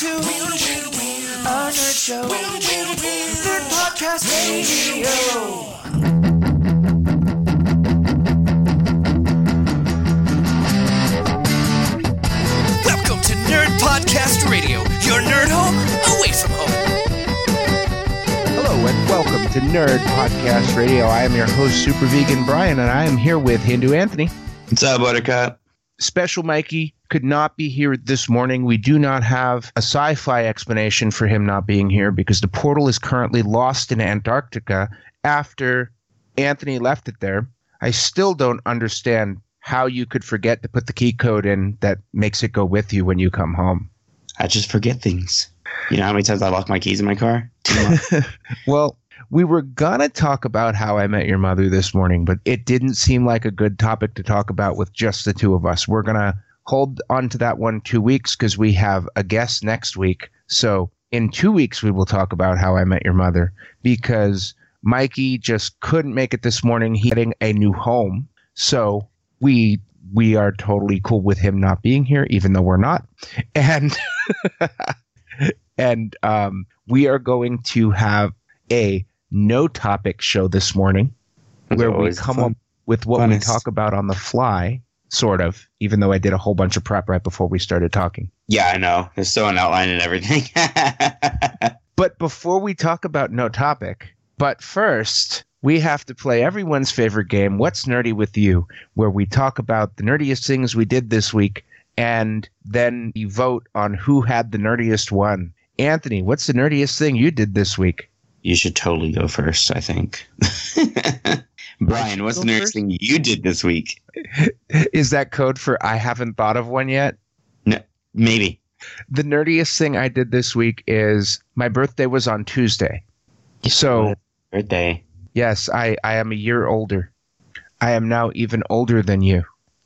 to a nerd show. Nerd podcast radio. Welcome to Nerd Podcast Radio, your nerd home away from home. Hello and welcome to Nerd Podcast Radio. I am your host, Super Vegan Brian, and I am here with Hindu Anthony. What's up, Buttercup? Special Mikey could not be here this morning. We do not have a sci fi explanation for him not being here because the portal is currently lost in Antarctica after Anthony left it there. I still don't understand how you could forget to put the key code in that makes it go with you when you come home. I just forget things. You know how many times I lock my keys in my car? Well, we were gonna talk about how I met your mother this morning, but it didn't seem like a good topic to talk about with just the two of us. We're gonna hold on to that one two weeks because we have a guest next week. So in two weeks we will talk about how I met your mother because Mikey just couldn't make it this morning. He's getting a new home. So we we are totally cool with him not being here, even though we're not. And and um, we are going to have a no topic show this morning That's where we come fun. up with what we talk about on the fly, sort of, even though I did a whole bunch of prep right before we started talking. Yeah, I know. There's still an outline and everything. But before we talk about no topic, but first, we have to play everyone's favorite game, What's Nerdy with You, where we talk about the nerdiest things we did this week and then you vote on who had the nerdiest one. Anthony, what's the nerdiest thing you did this week? you should totally go first, I think. Brian, what's the nerdiest thing you did this week? Is that code for I haven't thought of one yet? No, Maybe. The nerdiest thing I did this week is my birthday was on Tuesday. So, Birthday. yes, I, I am a year older. I am now even older than you.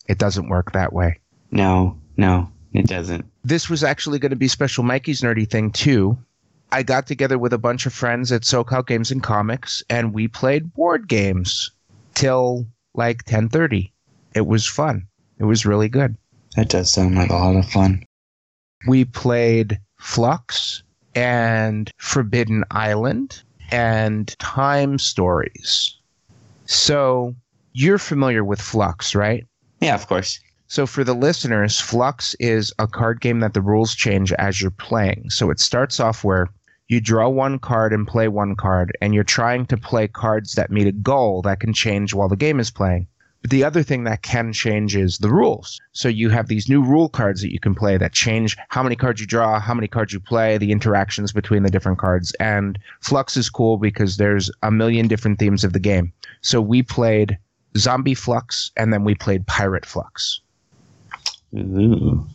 It doesn't work that way. No, no, it doesn't. This was actually going to be Special Mikey's nerdy thing, too. I got together with a bunch of friends at SoCal Games and Comics, and we played board games till like 10.30. It was fun. It was really good. That does sound like a lot of fun. we played Fluxx and Forbidden Island and Time Stories. So you're familiar with Fluxx, right? Yeah, of course. So for the listeners, Fluxx is a card game that the rules change as you're playing. So it starts off where you draw one card and play one card, and you're trying to play cards that meet a goal that can change while the game is playing. But the other thing that can change is the rules. So you have these new rule cards that you can play that change how many cards you draw, how many cards you play, the interactions between the different cards. And Fluxx is cool because there's a million different themes of the game. So we played Zombie Fluxx and then we played Pirate Fluxx. Ooh,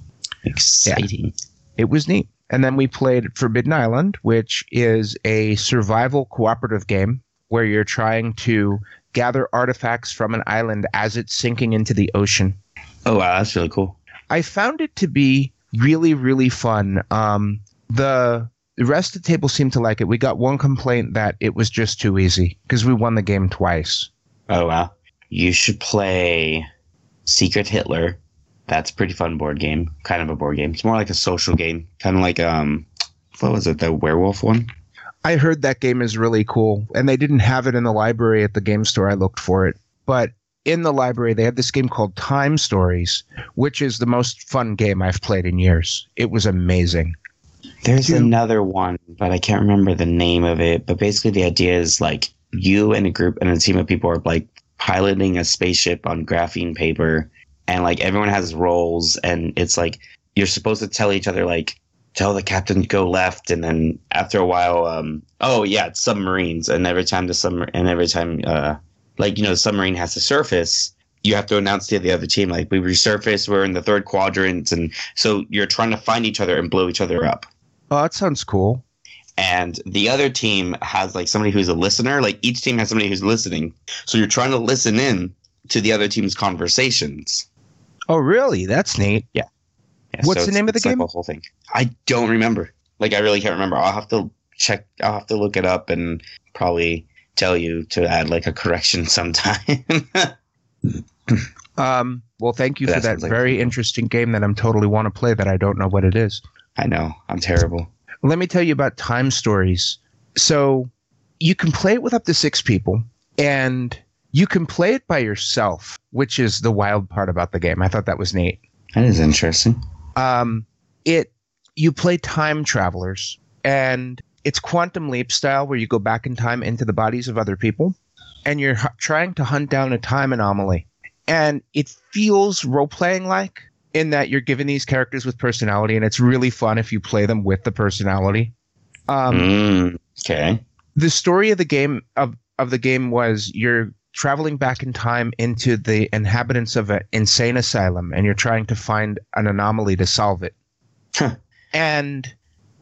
exciting. it was neat. And then we played Forbidden Island, which is a survival cooperative game where you're trying to gather artifacts from an island as it's sinking into the ocean. Oh, wow, that's really cool. I found it to be really, really fun. Um, the the rest of the table seemed to like it. We got one complaint that it was just too easy because we won the game twice. Oh, wow. You should play Secret Hitler. That's a pretty fun board game. Kind of a board game. It's more like a social game. Kind of like, um, what was it, the werewolf one? I heard that game is really cool, and they didn't have it in the library at the game store. I looked for it, but in the library they had this game called Time Stories, which is the most fun game I've played in years. It was amazing. There's Two- another one, but I can't remember the name of it. But basically, the idea is like you and a group and a team of people are like piloting a spaceship on graphene paper, and like everyone has roles, and it's like you're supposed to tell each other like tell the captain to go left, and then after a while, um, oh yeah, it's submarines, and every time the summer and every time uh, like you know the submarine has to surface. You have to announce to the other team, like we resurfaced, we're in the third quadrant, and so you're trying to find each other and blow each other up Oh, that sounds cool. and the other team has like somebody who's a listener. Like each team has somebody who's listening. So you're trying to listen in to the other team's conversations. Oh, really? That's neat. Yeah, What's the name of the like game? a whole thing. I don't remember. Like I really can't remember. I'll have to check. I'll have to look it up and probably tell you to add like a correction sometime. Um, well, thank you That for that like very interesting game that I'm totally want to play that I don't know what it is. I know. I'm terrible. Let me tell you about time stories. So you can play it with up to six people, and you can play it by yourself, which is the wild part about the game. I thought that was neat. That is interesting. Um, it you play time travelers, and it's quantum leap style, where you go back in time into the bodies of other people, and you're h- trying to hunt down a time anomaly, and it feels role playing like in that you're given these characters with personality, and it's really fun if you play them with the personality. Um, Mm, okay. the story of the game of of the game was you're traveling back in time into the inhabitants of an insane asylum and you're trying to find an anomaly to solve it. Huh. and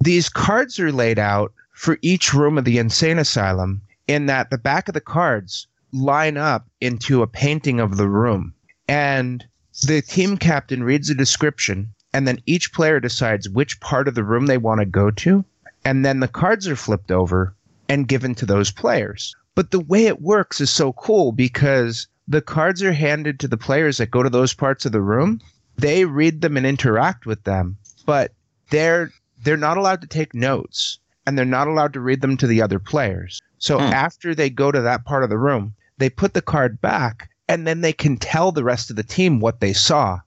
these cards are laid out for each room of the insane asylum in that the back of the cards line up into a painting of the room and the team captain reads a description and then each player decides which part of the room they want to go to and then the cards are flipped over and given to those players. But the way it works is so cool because the cards are handed to the players that go to those parts of the room. They read them and interact with them, but they're they're not allowed to take notes and they're not allowed to read them to the other players. So Hmm. after they go to that part of the room, they put the card back and then they can tell the rest of the team what they saw.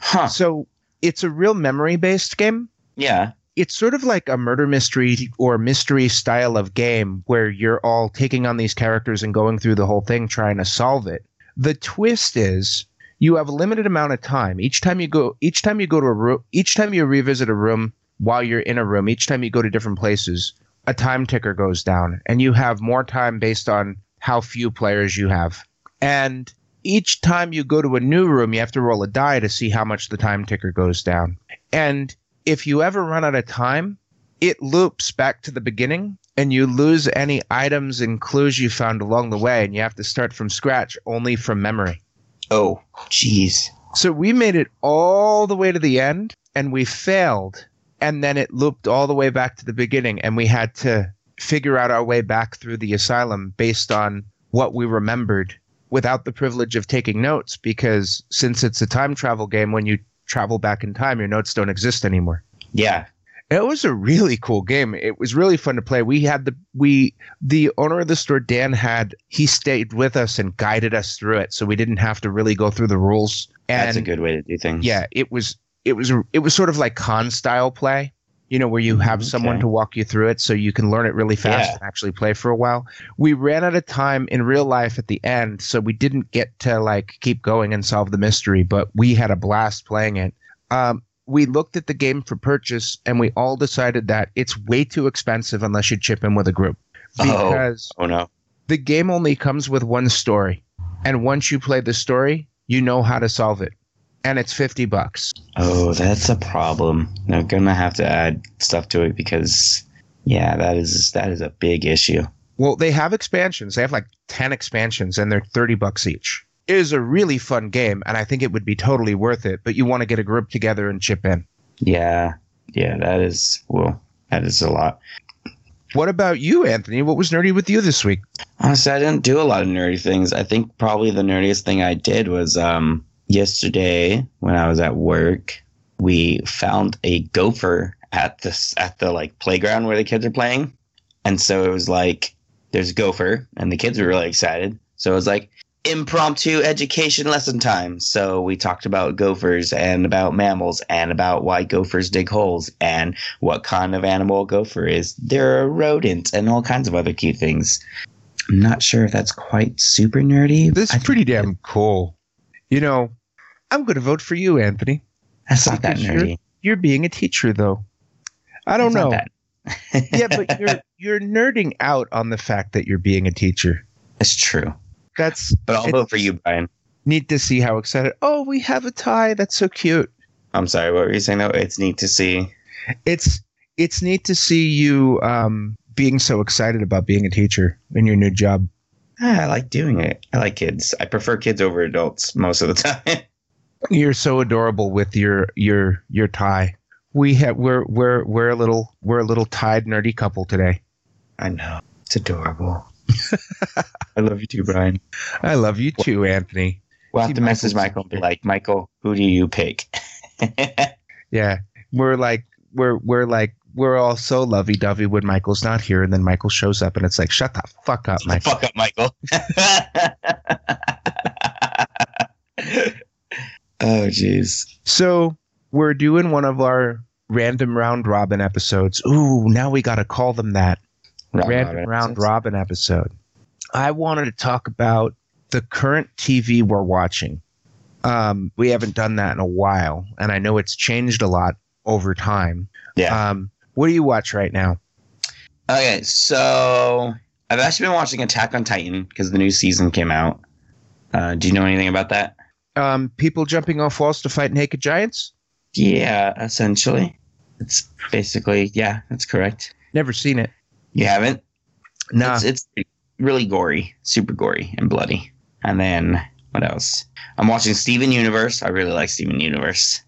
Huh. So it's a real memory based game Yeah. It's sort of like a murder mystery or mystery style of game where you're all taking on these characters and going through the whole thing trying to solve it. The twist is you have a limited amount of time. Each time you go each time you go to a room each time you revisit a room while you're in a room, each time you go to different places, a time ticker goes down and you have more time based on how few players you have. And each time you go to a new room, you have to roll a die to see how much the time ticker goes down. And if you ever run out of time, it loops back to the beginning and you lose any items and clues you found along the way and you have to start from scratch only from memory. Oh, jeez. So we made it all the way to the end and we failed and then it looped all the way back to the beginning and we had to figure out our way back through the asylum based on what we remembered without the privilege of taking notes because since it's a time travel game when you travel back in time your notes don't exist anymore. Yeah. It was a really cool game. It was really fun to play. We had the we the owner of the store Dan had he stayed with us and guided us through it, so we didn't have to really go through the rules. And That's a good way to do things. yeah, it was it was it was sort of like con style play, you know, where you have Mhm, someone to walk you through it so you can learn it really fast Yeah. and actually play for a while. We ran out of time in real life at the end, so we didn't get to like keep going and solve the mystery, but we had a blast playing it. Um, we looked at the game for purchase and we all decided that it's way too expensive unless you chip in with a group Oh. because Oh no. the game only comes with one story and once you play the story you know how to solve it and it's 50 bucks Oh, that's a problem. They're gonna have to add stuff to it because, yeah, that is that is a big issue. well they have expansions they have like 10 expansions and they're 30 bucks each it is a really fun game and i think it would be totally worth it but you want to get a group together and chip in Yeah, yeah, that is well, that is a lot. what about you anthony what was nerdy with you this week Honestly, I didn't do a lot of nerdy things. I think probably the nerdiest thing I did was um, yesterday when I was at work, we found a gopher at this at the like playground where the kids are playing, and so it was like there's a gopher, and the kids were really excited. So it was like impromptu education lesson time. So we talked about gophers and about mammals and about why gophers dig holes and what kind of animal a gopher is. They're a rodent and all kinds of other cute things. I'm not sure if that's quite super nerdy. this is pretty damn cool you know i'm going to vote for you anthony That's not that because you're- nerdy. you're being a teacher though i don't It's not know that. yeah but you're you're nerding out on the fact that you're being a teacher it's true. that's But I'll vote for you, Brian. neat to see how excited oh we have a tie that's so cute I'm sorry. What were you saying? though? it's neat to see. it's it's neat to see you um being so excited about being a teacher in your new job Ah, I like doing it. I like kids. I prefer kids over adults most of the time. you're so adorable with your your your tie we have we're we're we're a little we're a little tied nerdy couple today I know. It's adorable. I love you too, Brian. i love you too anthony We'll have See, to message Michael and be like, Michael, who do you pick? yeah we're like we're we're like we're all so lovey dovey when Michael's not here, and then Michael shows up, and it's like, shut the fuck up, Michael. Fuck up, Michael. oh, jeez. So we're doing one of our random round robin episodes. Ooh, now we got to call them that. random round robin episode. I wanted to talk about the current TV we're watching. Um, we haven't done that in a while, and I know it's changed a lot over time. Yeah. Um, what do you watch right now? Okay, so I've actually been watching Attack on Titan because the new season came out. Uh, do you know anything about that? Um, people jumping off walls to fight naked giants? Yeah, essentially. It's basically, yeah, that's correct. Never seen it. You haven't? Nah. It's, it's really gory, super gory and bloody. And then what else? I'm watching Steven Universe. I really like Steven Universe.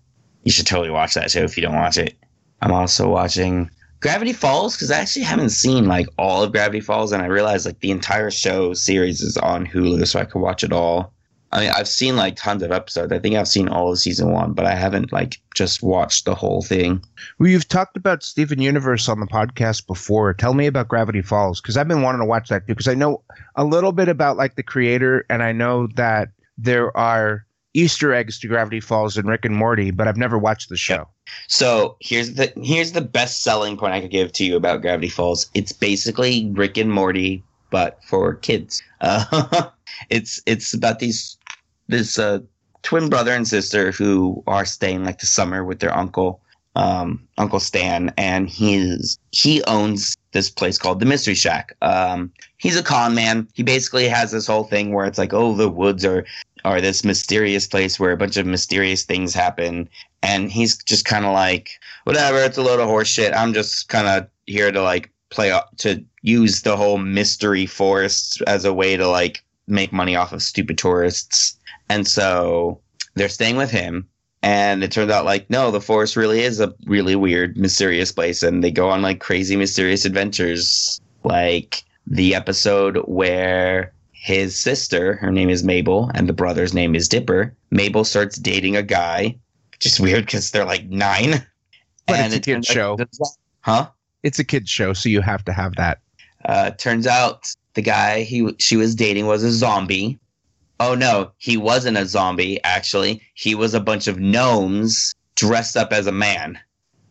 You should totally watch that show if you don't watch it. I'm also watching Gravity Falls because I actually haven't seen like all of Gravity Falls, and I realized like the entire show series is on Hulu, so I could watch it all. I mean, I've seen like tons of episodes. I think I've seen all of season one, but I haven't like just watched the whole thing. Well, you've talked about Steven Universe on the podcast before. Tell me about Gravity Falls because I've been wanting to watch that too because I know a little bit about like the creator and I know that there are Easter eggs to Gravity Falls and Rick and Morty, but I've never watched the show. So here's the here's the best selling point I could give to you about Gravity Falls. It's basically Rick and Morty, but for kids. Uh, it's it's about these this uh, twin brother and sister who are staying like the summer with their uncle, um, Uncle Stan, and he's he owns this place called the Mystery Shack. Um, he's a con man. He basically has this whole thing where it's like, oh, the woods are are this mysterious place where a bunch of mysterious things happen, and he's just kind of like, whatever, it's a load of horse shit. I'm just kind of here to like play to use the whole mystery forest as a way to like make money off of stupid tourists. And so they're staying with him. And it turns out like, no, the forest really is a really weird, mysterious place. And they go on like crazy, mysterious adventures. Like the episode where his sister, her name is Mabel, and the brother's name is Dipper. Mabel starts dating a guy, which is weird because they're like nine. But And it's a kid show. Huh? It's a kid's show, so you have to have that. Uh, turns out the guy he she was dating was a zombie. Oh no, he wasn't a zombie. Actually, he was a bunch of gnomes dressed up as a man.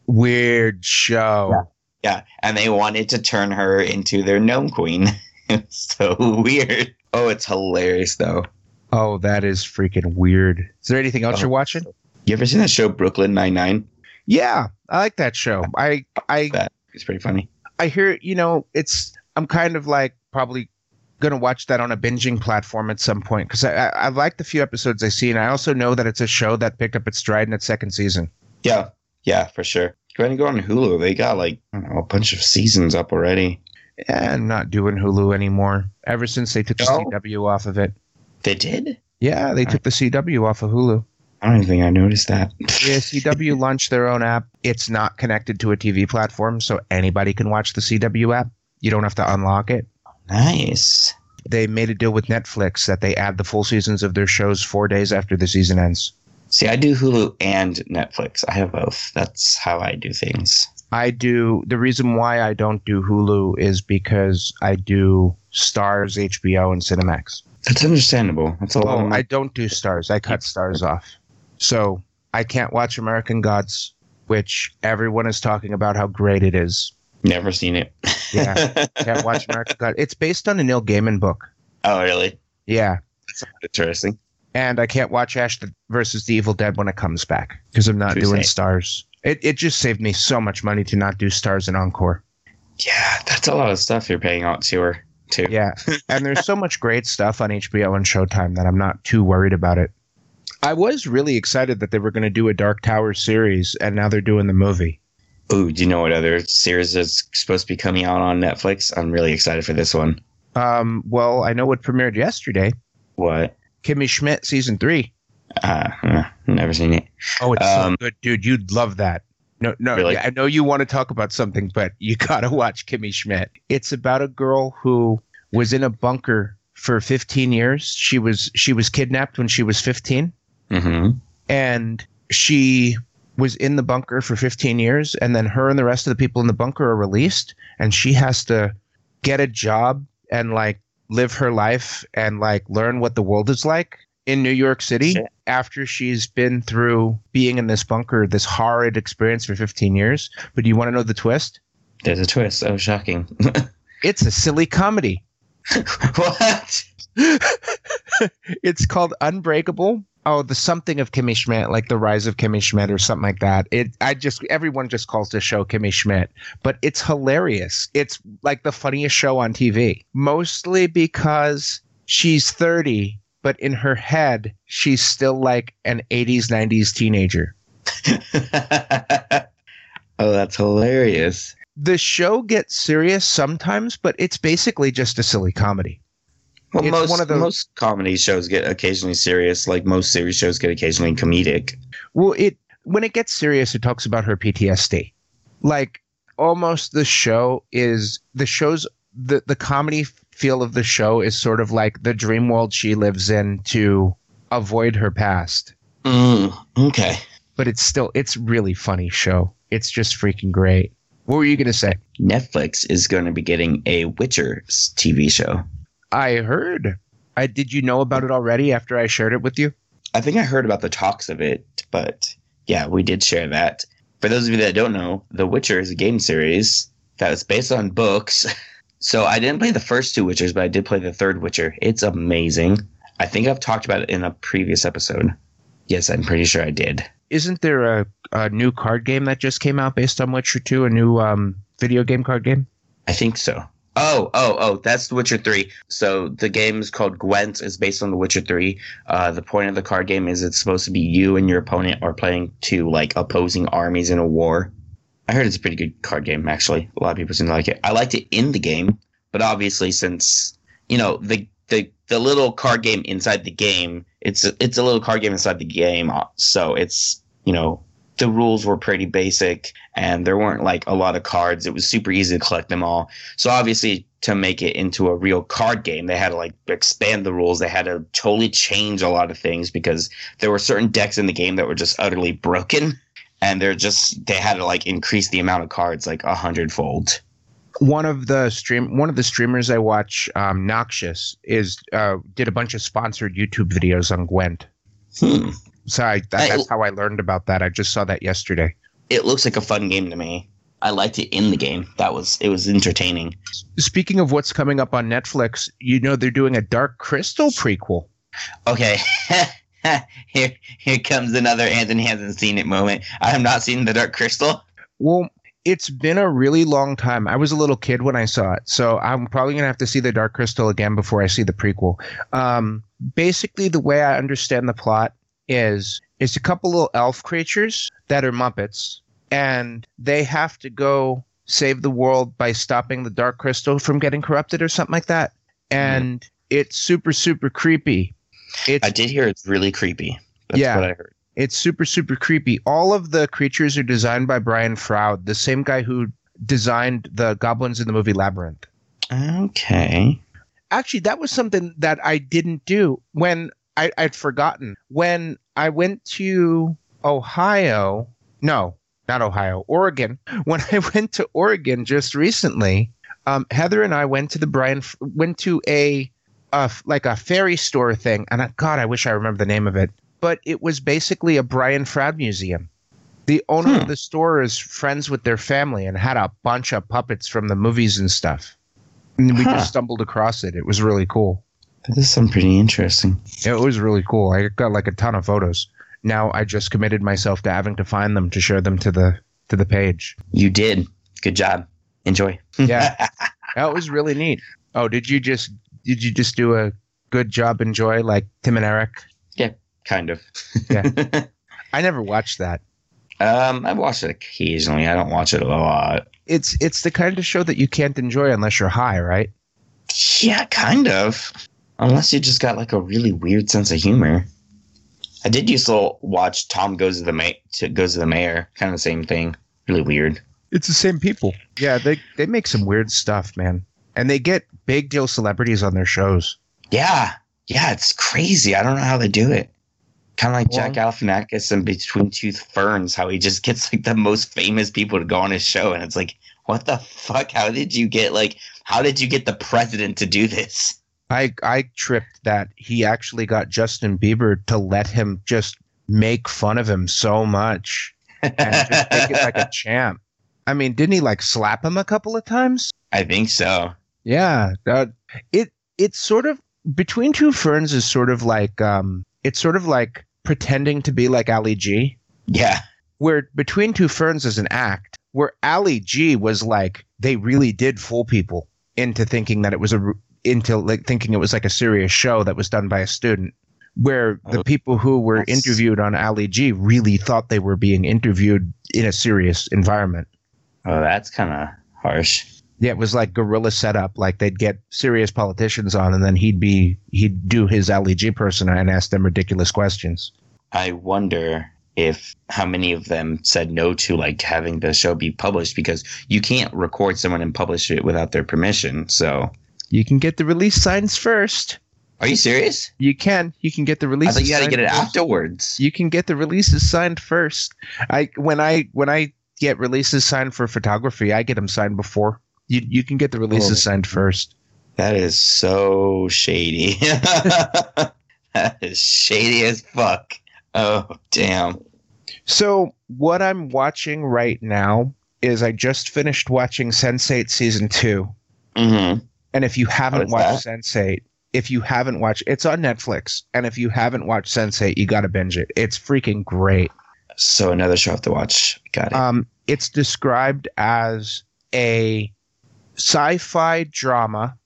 Weird show. Yeah, and they wanted to turn her into their gnome queen. so weird. Oh, it's hilarious though. Oh, that is freaking weird. Is there anything else Oh. you're watching? You ever seen that show Brooklyn Nine Nine? Yeah, I like that show. I I That it's pretty funny. I hear you know it's I'm kind of like probably gonna watch that on a binging platform at some point because I, I I like the few episodes I see and I also know that it's a show that picked up its stride in its second season. Yeah, yeah, for sure. Go ahead and go on Hulu. They got like I don't know, a bunch of seasons up already. Yeah, I'm not doing Hulu anymore. Ever since they took the CW off of it. They did. Yeah, they took the CW off of Hulu. I don't even think I noticed that. Yeah, CW launched their own app. It's not connected to a TV platform, so anybody can watch the CW app. You don't have to unlock it. nice. They made a deal with Netflix that they add the full seasons of their shows four days after the season ends. See, I do Hulu and Netflix. I have both. That's how I do things. I do. The reason why I don't do Hulu is because I do Starz, HBO, and Cinemax. That's understandable. That's a lot. Oh, I don't do Starz. I cut Starz off. So I can't watch American Gods, which everyone is talking about how great it is. Never seen it. Yeah. Can't watch American Gods. It's based on a Neil Gaiman book. oh, really? Yeah. Interesting. And I can't watch Ash versus the Evil Dead when it comes back because I'm not True doing. Starz. It, it just saved me so much money to not do Starz and Encore. Yeah, that's a lot of stuff you're paying out to her too. Yeah. and there's so much great stuff on HBO and Showtime that I'm not too worried about it. I was really excited that they were going to do a Dark Tower series, and now they're doing the movie. Ooh, do you know what other series is supposed to be coming out on Netflix? I'm really excited for this one. Um, well, I know what premiered yesterday. What? Kimmy Schmidt season three. Uh, never seen it. Oh, it's so Um, good, dude. You'd love that. No, no. Really? I know you want to talk about something, but you gotta watch Kimmy Schmidt. It's about a girl who was in a bunker for 15 years. She was she was kidnapped when she was 15, Mm-hmm. and she was in the bunker for 15 years, and then her and the rest of the people in the bunker are released, and she has to get a job and like live her life and like learn what the world is like in New York City Shit. after she's been through being in this bunker, this horrid experience for 15 years. But do you want to know the twist? There's a twist. Oh, shocking. It's a silly comedy. what? it's called Unbreakable. Oh, the something of Kimmy Schmidt, like the rise of Kimmy Schmidt or something like that. It I just everyone just calls the show Kimmy Schmidt, but it's hilarious. It's like the funniest show on TV. Mostly because she's 30, but in her head she's still like an 80s 90s teenager. oh, that's hilarious. The show gets serious sometimes, but it's basically just a silly comedy. Well, It's most one of those- most comedy shows get occasionally serious, like most series shows get occasionally comedic. Well, it when it gets serious, it talks about her PTSD. Like almost the show is the show's the the comedy feel of the show is sort of like the dream world she lives in to avoid her past. Mm, okay. But it's still it's really funny show. It's just freaking great. What were you gonna say? Netflix is going to be getting a Witcher TV show. I heard. I did you know about it already after I shared it with you? I think I heard about the talks of it, but yeah, we did share that. For those of you that don't know, The Witcher is a game series that is based on books. So I didn't play the first two Witchers, but I did play the third Witcher. It's amazing. I think I've talked about it in a previous episode. Yes, I'm pretty sure I did. Isn't there a, a new card game that just came out based on Witcher 2, a new um, video game card game? I think so. Oh, oh, oh, that's The Witcher 3. So the game is called Gwent, is based on The Witcher 3. Uh, the point of the card game is it's supposed to be you and your opponent are playing two like opposing armies in a war. I heard it's a pretty good card game, actually. A lot of people seem to like it. I liked it in the game, but obviously since you know the the the little card game inside the game, it's a, it's a little card game inside the game, uh, so it's you know the rules were pretty basic and there weren't like a lot of cards. It was super easy to collect them all. So obviously to make it into a real card game, they had to like expand the rules. They had to totally change a lot of things because there were certain decks in the game that were just utterly broken and they're just they had to like increase the amount of cards like a hundredfold. one of the stream one of the streamers I watch, um, Noxious, is uh, did a bunch of sponsored YouTube videos on Gwent. Hmm. So I, that, Hey, that's how I learned about that. I just saw that yesterday. It looks like a fun game to me. I liked it in the game. That was it was entertaining. Speaking of what's coming up on Netflix, you know they're doing a Dark Crystal prequel. Okay. here here comes another Anthony hasn't seen it moment. I have not seen the Dark Crystal. Well, it's been a really long time. I was a little kid when I saw it, so I'm probably gonna have to see the Dark Crystal again before I see the prequel. Um, basically, the way I understand the plot is it's a couple little elf creatures that are Muppets, and they have to go save the world by stopping the Dark Crystal from getting corrupted or something like that. And it's super super creepy. It's I did hear it's really creepy. That's Yeah. what I heard. it's super super creepy. All of the creatures are designed by Brian Froud, the same guy who designed the goblins in the movie Labyrinth. Okay. Actually, that was something that I didn't do when I, I'd forgotten. When I went to Ohio, no, not Ohio, Oregon. When I went to Oregon just recently, um, Heather and I went to the Brian went to a, a like a fairy store thing, and I, God, I wish I remember the name of it. But it was basically a Brian Froud museum. The owner Hmm. of the store is friends with their family and had a bunch of puppets from the movies and stuff. And we Huh. just stumbled across it. It was really cool. That does sound pretty interesting. It was really cool. I got like a ton of photos. Now I just committed myself to having to find them to share them to the to the page. You did. Good job. Enjoy. Yeah. That was really neat. Oh, did you just did you just do a good job enjoy like Tim and Eric? Yeah, kind of. Yeah. I never watched that. um, I watch it occasionally. I don't watch it a lot. It's it's the kind of show that you can't enjoy unless you're high, right? Yeah, kind of. Unless you just got like a really weird sense of humor. I did used to watch Tom Goes to the Ma- to Goes to the Mayor. Kind of the same thing. Really weird. It's the same people. Yeah, they they make some weird stuff, man. And they get big deal celebrities on their shows. Yeah. Yeah, it's crazy. I don't know how they do it. Kind of like Well- Zach Galifianakis and Between Two Ferns, how he just gets like the most famous people to go on his show, and it's like, what the fuck? How did you get like? How did you get the president to do this? I I tripped that he actually got Justin Bieber to let him just make fun of him so much and just take it like a champ. I mean, didn't he like slap him a couple of times? I think so. Yeah, uh, it it's sort of between two ferns is sort of like um, it's sort of like pretending to be like Ali G. Yeah. Where between two ferns is an act. Where Ali G was like they really did fool people into thinking that it was a into like thinking it was like a serious show that was done by a student. Where the Oh, people who were that's- interviewed on Ali G really thought they were being interviewed in a serious environment. Oh, that's kind of harsh. Yeah, it was like guerrilla setup. Like they'd get serious politicians on, and then he'd be he'd do his Ali G persona and ask them ridiculous questions. I wonder if how many of them said no to like having the show be published because you can't record someone and publish it without their permission. So, You can get the release signs first. are you serious? You can. You can get the release. I thought you got to get it afterwards. You can get the releases signed first. I when I when I get releases signed for photography, I get them signed before. You you can get the releases Oh. signed first. That is so shady. that is shady as fuck. Oh, damn. So what I'm watching right now is I just finished watching Sense8 season two. hmm And if you haven't watched Sense8, if you haven't watched, it's on Netflix. And if you haven't watched Sense8, you got to binge it. It's freaking great. So another show I have to watch. Got it. Um, it's described as a sci-fi drama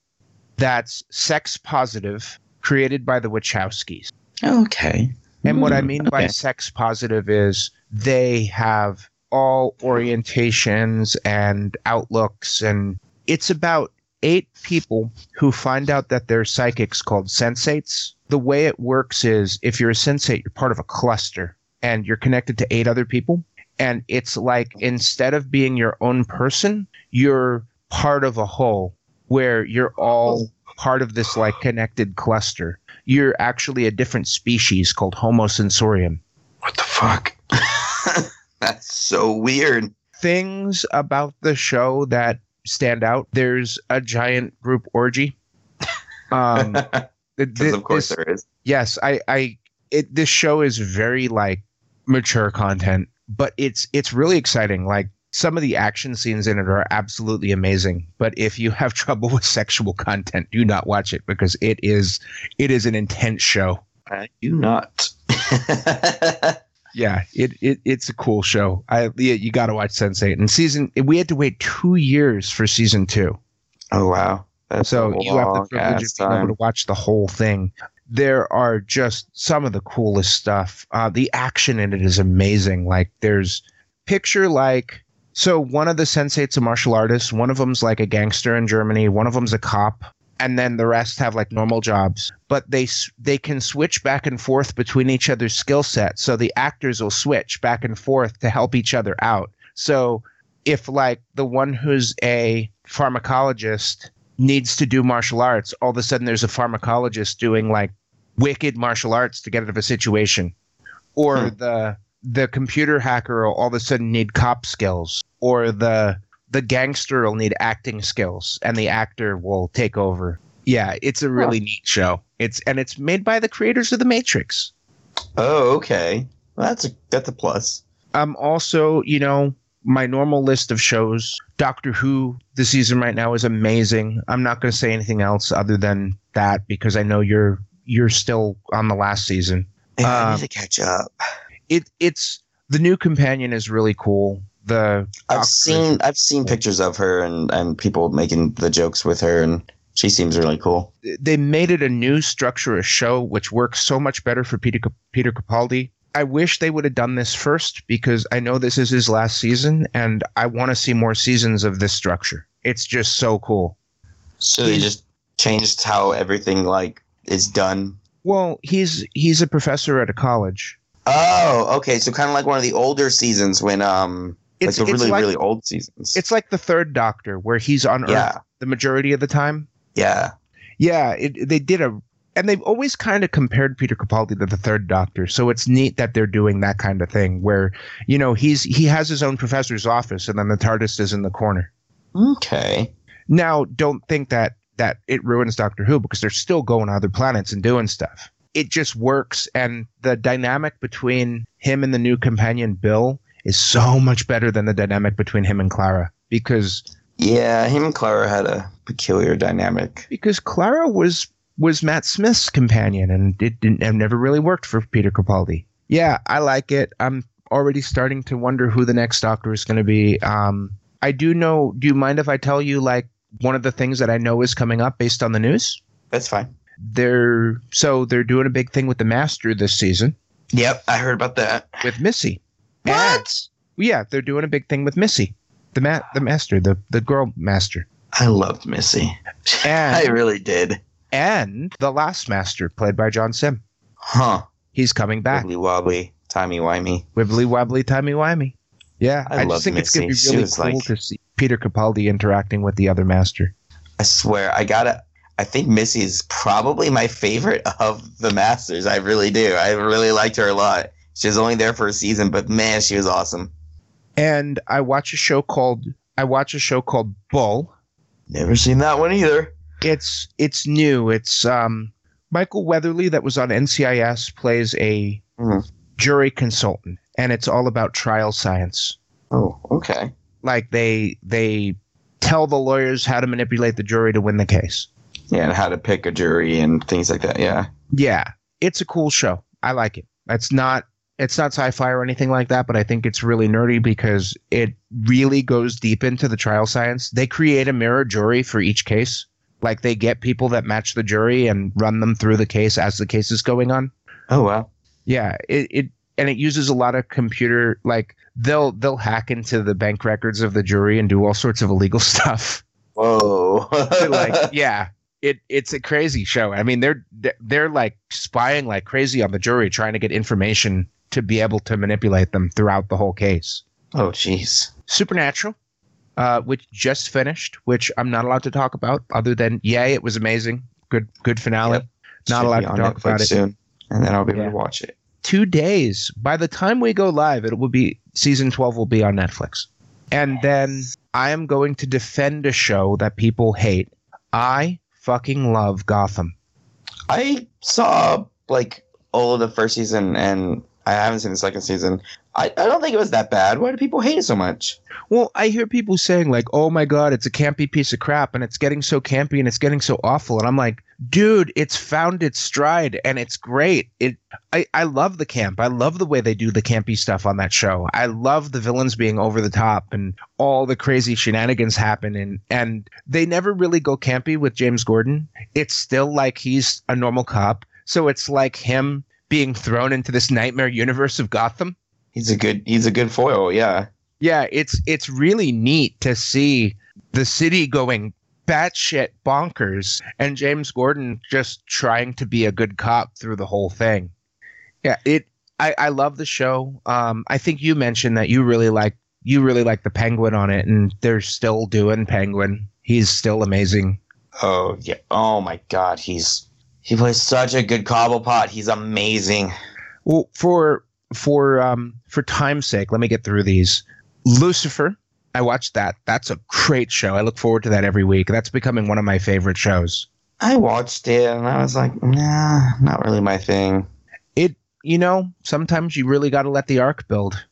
that's sex positive, created by the Wachowskis. okay. And what I Hmm, mean by sex positive is they have all orientations and outlooks, and it's about eight people who find out that they're psychics called sensates. The way it works is if you're a sensate, you're part of a cluster and you're connected to eight other people. And it's like instead of being your own person, you're part of a whole where you're all part of this like connected cluster. You're actually a different species called Homo sensorium. What the fuck? That's so weird. Things about the show that stand out. There's a giant group orgy. Um, th- th- of course this- there is. yes, I, I, it, this show is very like mature content, but it's it's really exciting. Like some of the action scenes in it are absolutely amazing. But if you have trouble with sexual content, do not watch it because it is it is an intense show. I do not. Yeah, it, it it's a cool show. I yeah, you got to watch Sense8. And season we had to wait two years for season two, oh wow. That's so you have the privilege of being able to watch the whole thing. There are just some of the coolest stuff. Uh, the action in it is amazing. Like there's picture like so one of the sensates a martial artist, one of them's like a gangster in Germany, one of them's a cop, and then the rest have like normal jobs. But they they can switch back and forth between each other's skill sets. So the actors will switch back and forth to help each other out. So if like the one who's a pharmacologist needs to do martial arts, all of a sudden there's a pharmacologist doing like wicked martial arts to get out of a situation. Or Hmm. the the computer hacker will all of a sudden need cop skills. Or the the gangster will need acting skills and the actor will take over. Yeah, it's a really neat show. It's and it's made by the creators of The Matrix. Oh, okay. Well, that's a that's a plus. Um also, you know, my normal list of shows, Doctor Who, the season right now is amazing. I'm not going to say anything else other than that because I know you're you're still on the last season. Yeah, I Um, need to catch up. It it's the new companion is really cool. The I've seen I've seen pictures of her and and people making the jokes with her, and she seems really cool. they made it a new structure a show which works so much better for Peter Peter Capaldi. I wish they would have done this first because I know this is his last season and I want to see more seasons of this structure. It's just so cool. So they just changed how everything like is done. Well, he's he's a professor at a college. Oh, okay. So kind of like one of the older seasons when um It's like the it's really like really old seasons. it's like the third Doctor where he's on Earth yeah, the majority of the time. yeah. Yeah, it, they did a and they've always kind of compared Peter Capaldi to the Third Doctor, so it's neat that they're doing that kind of thing where you know he's he has his own professor's office, and then the TARDIS is in the corner. Okay. Now, don't think that that it ruins Doctor Who because they're still going to other planets and doing stuff. It just works, and the dynamic between him and the new companion Bill is so much better than the dynamic between him and Clara because Yeah, him and Clara had a peculiar dynamic. because Clara was was Matt Smith's companion, and it didn't it never really worked for Peter Capaldi. Yeah, I like it. I'm already starting to wonder who the next Doctor is going to be. Um, I do know. Do you mind if I tell you like one of the things that I know is coming up based on the news? That's fine. They're so they're doing a big thing with the Master this season Yep, I heard about that. with Missy. And- yeah, they're doing a big thing with Missy, the ma- the Master, the the girl Master, I loved Missy. And, I really did. and the last Master played by John Simm. Huh. He's coming back. Wibbly wobbly, timey wimey. Wibbly wobbly, timey wimey. Yeah, I I, love just think it's gonna be really cool like- to see Peter Capaldi interacting with the other master. I swear, I gotta. I think Missy is probably my favorite of the Masters. I really do. I really liked her a lot. She was only there for a season, but man, she was awesome. And I watch a show called I watch a show called Bull. Never seen that one either. It's it's new. It's um Michael Weatherly that was on NCIS plays a Mhm. jury consultant, and it's all about trial science. Oh, okay. Like they they tell the lawyers how to manipulate the jury to win the case. Yeah, and how to pick a jury and things like that. Yeah. Yeah, it's a cool show. I like it. It's not it's not sci-fi or anything like that, but I think it's really nerdy because it really goes deep into the trial science. They create a mirror jury for each case. Like they get people that match the jury and run them through the case as the case is going on. Oh wow. Yeah, it, it and it uses a lot of computer like they'll they'll hack into the bank records of the jury and do all sorts of illegal stuff. Whoa. like yeah it it's a crazy show i mean they're they're like spying like crazy on the jury trying to get information to be able to manipulate them throughout the whole case oh jeez. supernatural uh which just finished which i'm not allowed to talk about other than yay it was amazing good good finale Yep. Not Should allowed to talk Netflix about it. soon, and then I'll be able Yeah. to watch it. two days by the time we go live it will be season 12 will be on netflix and then i am going to defend a show that people hate i fucking love gotham. I saw like all of the first season, and I haven't seen the second season. I, I don't think it was that bad. Why do people hate it so much? Well, I hear people saying like, "Oh my god, it's a campy piece of crap and it's getting so campy and it's getting so awful." And I'm like, "Dude, it's found its stride and it's great. It I I love the camp. I love the way they do the campy stuff on that show. I love the villains being over the top and all the crazy shenanigans happen and and they never really go campy with James Gordon. It's still like he's a normal cop. So it's like him being thrown into this nightmare universe of Gotham. He's a good he's a good foil. Yeah. Yeah, it's it's really neat to see the city going batshit bonkers and James Gordon just trying to be a good cop through the whole thing. Yeah, it I, I love the show. Um I think you mentioned that you really like you really like the penguin on it and they're still doing penguin. He's still amazing. Oh yeah. Oh my God. He's he plays such a good cobblepot. He's amazing. Well, for for um for time's sake, let me get through these. Lucifer, I watched that. That's a great show. I look forward to that every week. That's becoming one of my favorite shows. I watched it and I was like, nah, not really my thing. It, you know, sometimes you really got to let the arc build.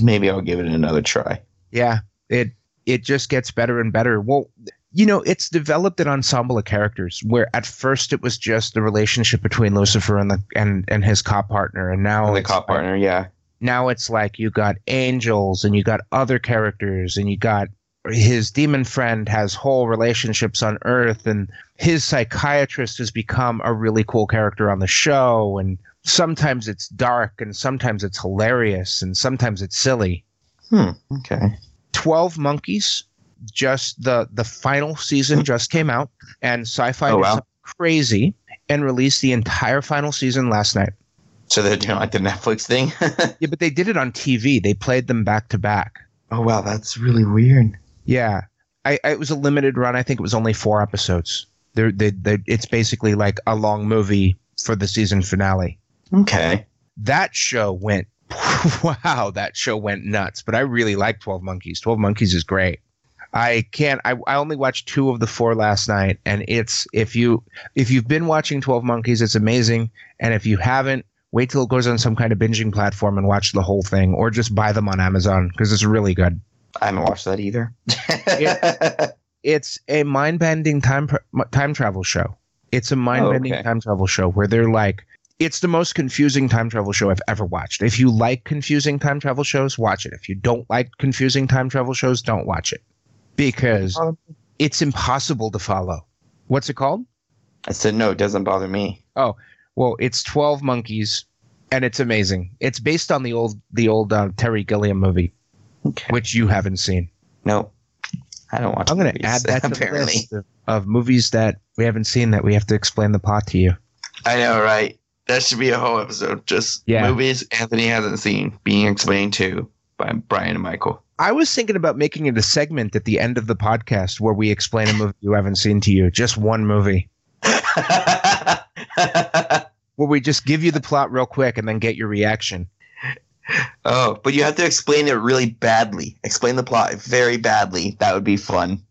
Maybe I'll give it another try. Yeah, it it just gets better and better. Well, you know, it's developed an ensemble of characters where at first it was just the relationship between Lucifer and the and and his cop partner, and now And the cop like- partner, yeah. now it's like you got angels and you got other characters and you got his demon friend has whole relationships on earth and his psychiatrist has become a really cool character on the show and sometimes it's dark and sometimes it's hilarious and sometimes it's silly Hmm. Okay. 12 monkeys just the the final season just came out and Syfy Oh, wow. crazy and released the entire final season last night So they're doing like the Netflix thing. yeah but they did it on tv they played them back to back oh wow, that's really weird. Yeah. I, I it was a limited run. I think it was only four episodes. They're, they they it's basically like a long movie for the season finale. Okay. That show went wow, that show went nuts. But I really like Twelve Monkeys. Twelve Monkeys is great. I can't. I, I only watched two of the four last night, and it's if you if you've been watching Twelve Monkeys, it's amazing. And if you haven't, wait till it goes on some kind of binging platform and watch the whole thing, or just buy them on Amazon because it's really good. I haven't watched that either. It's a mind bending time time travel show. It's a mind bending oh, okay. time travel show where they're like. It's the most confusing time travel show I've ever watched. If you like confusing time travel shows, watch it. If you don't like confusing time travel shows, don't watch it because Um, it's impossible to follow. What's it called? I said no. It doesn't bother me. Oh, well, it's Twelve Monkeys, and it's amazing. It's based on the old the old uh, Terry Gilliam movie, Okay. which you haven't seen. No, I don't watch. I'm going to add that to the apparently. list of, of movies that we haven't seen that we have to explain the plot to you. I know, right? That should be a whole episode. Just Yeah. movies Anthony hasn't seen being explained to by Brian and Michael. I was thinking about making it a segment at the end of the podcast where we explain a movie you haven't seen to you, just one movie, where we just give you the plot real quick and then get your reaction. oh, but you have to explain it really badly. Explain the plot very badly. That would be fun.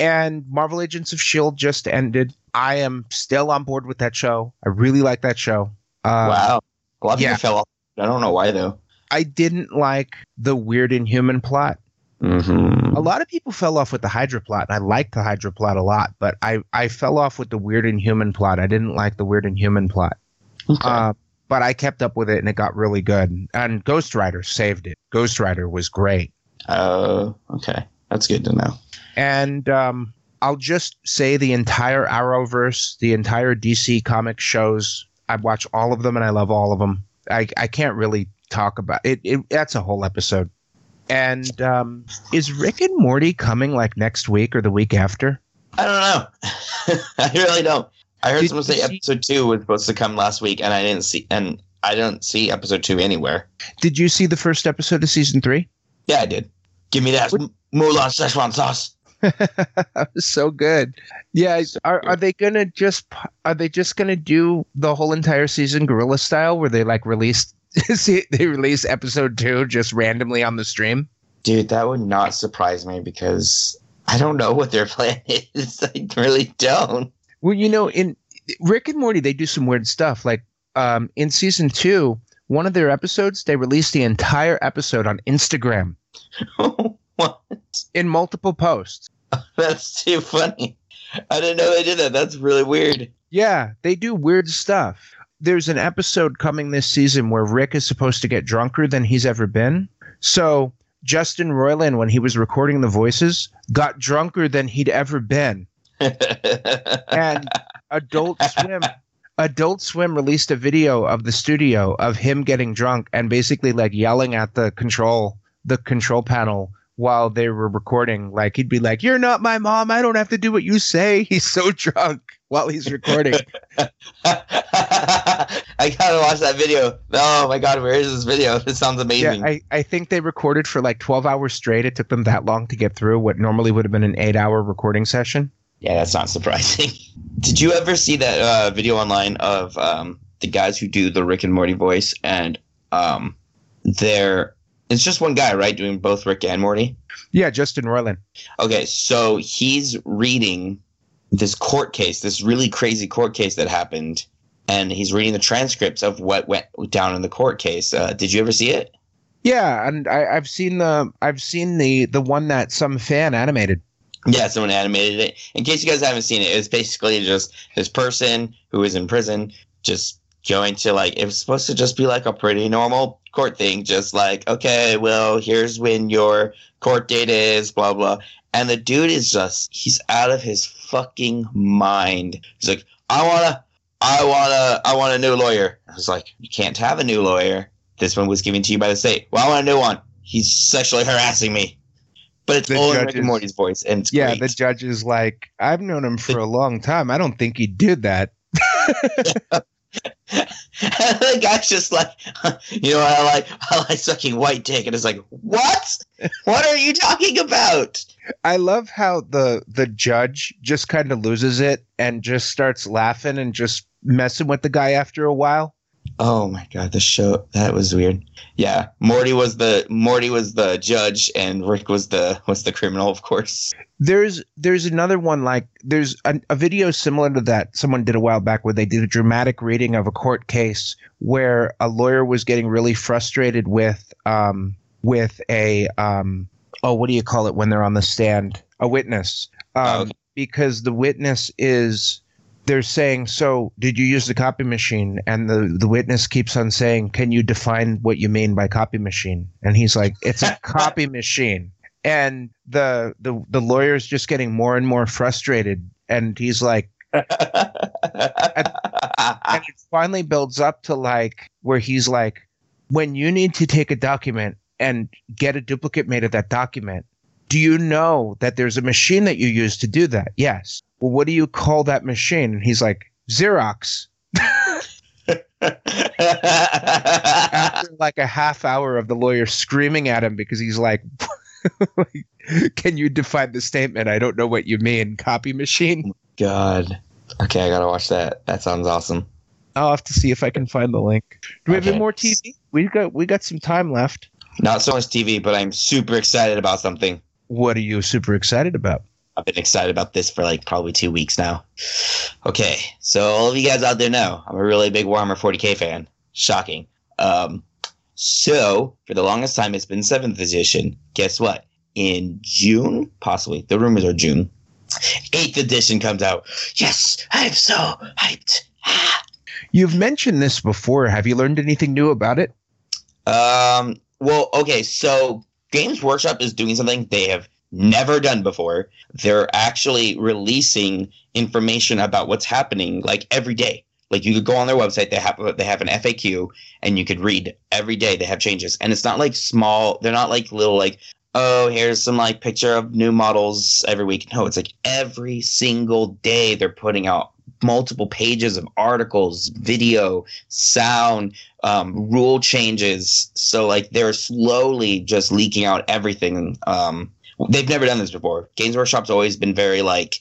And Marvel Agents of S.H.I.E.L.D. Just ended. I am still on board with that show. I really like that show. Uh, wow. A lot of yeah. people fell off. I don't know why though. I didn't like the weird inhuman plot. Mm-hmm. A lot of people fell off with the Hydra plot, and I liked the Hydra plot a lot, but I, I fell off with the weird inhuman plot. I didn't like the weird inhuman plot. Okay. Uh, but I kept up with it, and it got really good. And Ghost Rider saved it. Ghost Rider was great. Oh, okay. That's good to know. And um, I'll just say the entire Arrowverse, the entire DC comic shows, I watch all of them, and I love all of them. I, I can't really talk about it, it. That's a whole episode. And um, is Rick and Morty coming like next week or the week after? I don't know. I really don't. I heard Did someone say see- episode two was supposed to come last week, and I didn't see, and I didn't see episode two anywhere. Did you see the first episode of season three? Yeah, I did. Give me that Mulan Szechuan sauce. so good. Yeah, are are they gonna just are they just gonna do the whole entire season guerrilla style where they like release see they release episode two just randomly on the stream? Dude, that would not surprise me because I don't know what their plan is. I really don't. Well, you know, in Rick and Morty, they do some weird stuff. Like um, in season two, one of their episodes, they released the entire episode on Instagram what? in multiple posts. That's too funny. I didn't know they did that. That's really weird. Yeah, they do weird stuff. There's an episode coming this season where Rick is supposed to get drunker than he's ever been. So Justin Roiland, when he was recording the voices, got drunker than he'd ever been. And Adult Swim Adult Swim released a video of the studio of him getting drunk and basically like yelling at the control the control panel while they were recording. Like he'd be like, "You're not my mom. I don't have to do what you say." He's so drunk while he's recording. I gotta watch that video. Oh my god, where is this video? This sounds amazing. yeah. I, I think they recorded for like 12 hours straight. It took them that long to get through what normally would have been an eight hour recording session. Yeah, that's not surprising. Did you ever see that uh, video online of um, the guys who do the Rick and Morty voice? And um, they're it's just one guy, right, doing both Rick and Morty. Yeah, Justin Roiland. Okay, so he's reading this court case, this really crazy court case that happened, and he's reading the transcripts of what went down in the court case. Uh, did you ever see it? Yeah, and I, I've seen the I've seen the the one that some fan animated. Yeah, someone animated it. In case you guys haven't seen it, it's basically just this person who is in prison just going to like it was supposed to just be like a pretty normal court thing, just like, okay, well, here's when your court date is, blah blah. And the dude is just he's out of his fucking mind. He's like, I wanna I wanna I want a new lawyer. I was like, You can't have a new lawyer. This one was given to you by the state. Well, I want a new one. He's sexually harassing me. But it's The all in Rick and Morty's voice, and it's Yeah, great. the judge is like, I've known him for a long time. I don't think he did that. the guy's just like, you know, I like I like sucking white dick, and it's like, what? What are you talking about? I love how the the judge just kind of loses it and just starts laughing and just messing with the guy after a while. Oh my god, the show that was weird. Yeah, Morty was the Morty was the judge, and Rick was the was the criminal, of course. There's there's another one like there's a, a video similar to that someone did a while back where they did a dramatic reading of a court case where a lawyer was getting really frustrated with um with a um oh what do you call it when they're on the stand a witness um Oh, okay. because the witness is they're saying so did you use the copy machine? And the the witness keeps on saying can you define what you mean by copy machine? And he's like it's a copy machine. And the the the lawyer's just getting more and more frustrated. And he's like and it finally builds up to like where he's like when you need to take a document and get a duplicate made of that document do you know that there's a machine that you use to do that? Yes well what do you call that machine and he's like xerox after like a half hour of the lawyer screaming at him because he's like can you define the statement i don't know what you mean copy machine oh God. Okay, I gotta watch that. That sounds awesome. I'll have to see if I can find the link. Do we have any more TV? We got we got some time left. Not so much TV, but I'm super excited about something. What are you super excited about? I've been excited about this for like probably two weeks now. Okay, so all of you guys out there know I'm a really big Warhammer 40k fan. Shocking. Um, so for the longest time, it's been seventh edition. Guess what? In June, possibly the rumors are June. Eighth edition comes out. Yes, I'm so hyped. Ah. You've mentioned this before. Have you learned anything new about it? Um. Well, okay. So Games Workshop is doing something they have never done before. They're actually releasing information about what's happening like every day. Like you could go on their website. They have they have an FAQ, and you could read every day. They have changes, and it's not like small. They're not like little like oh here's some like picture of new models every week. No, it's like every single day they're putting out multiple pages of articles, video, sound, um, rule changes. So like they're slowly just leaking out everything. Um, they've never done this before. Games Workshop's always been very like,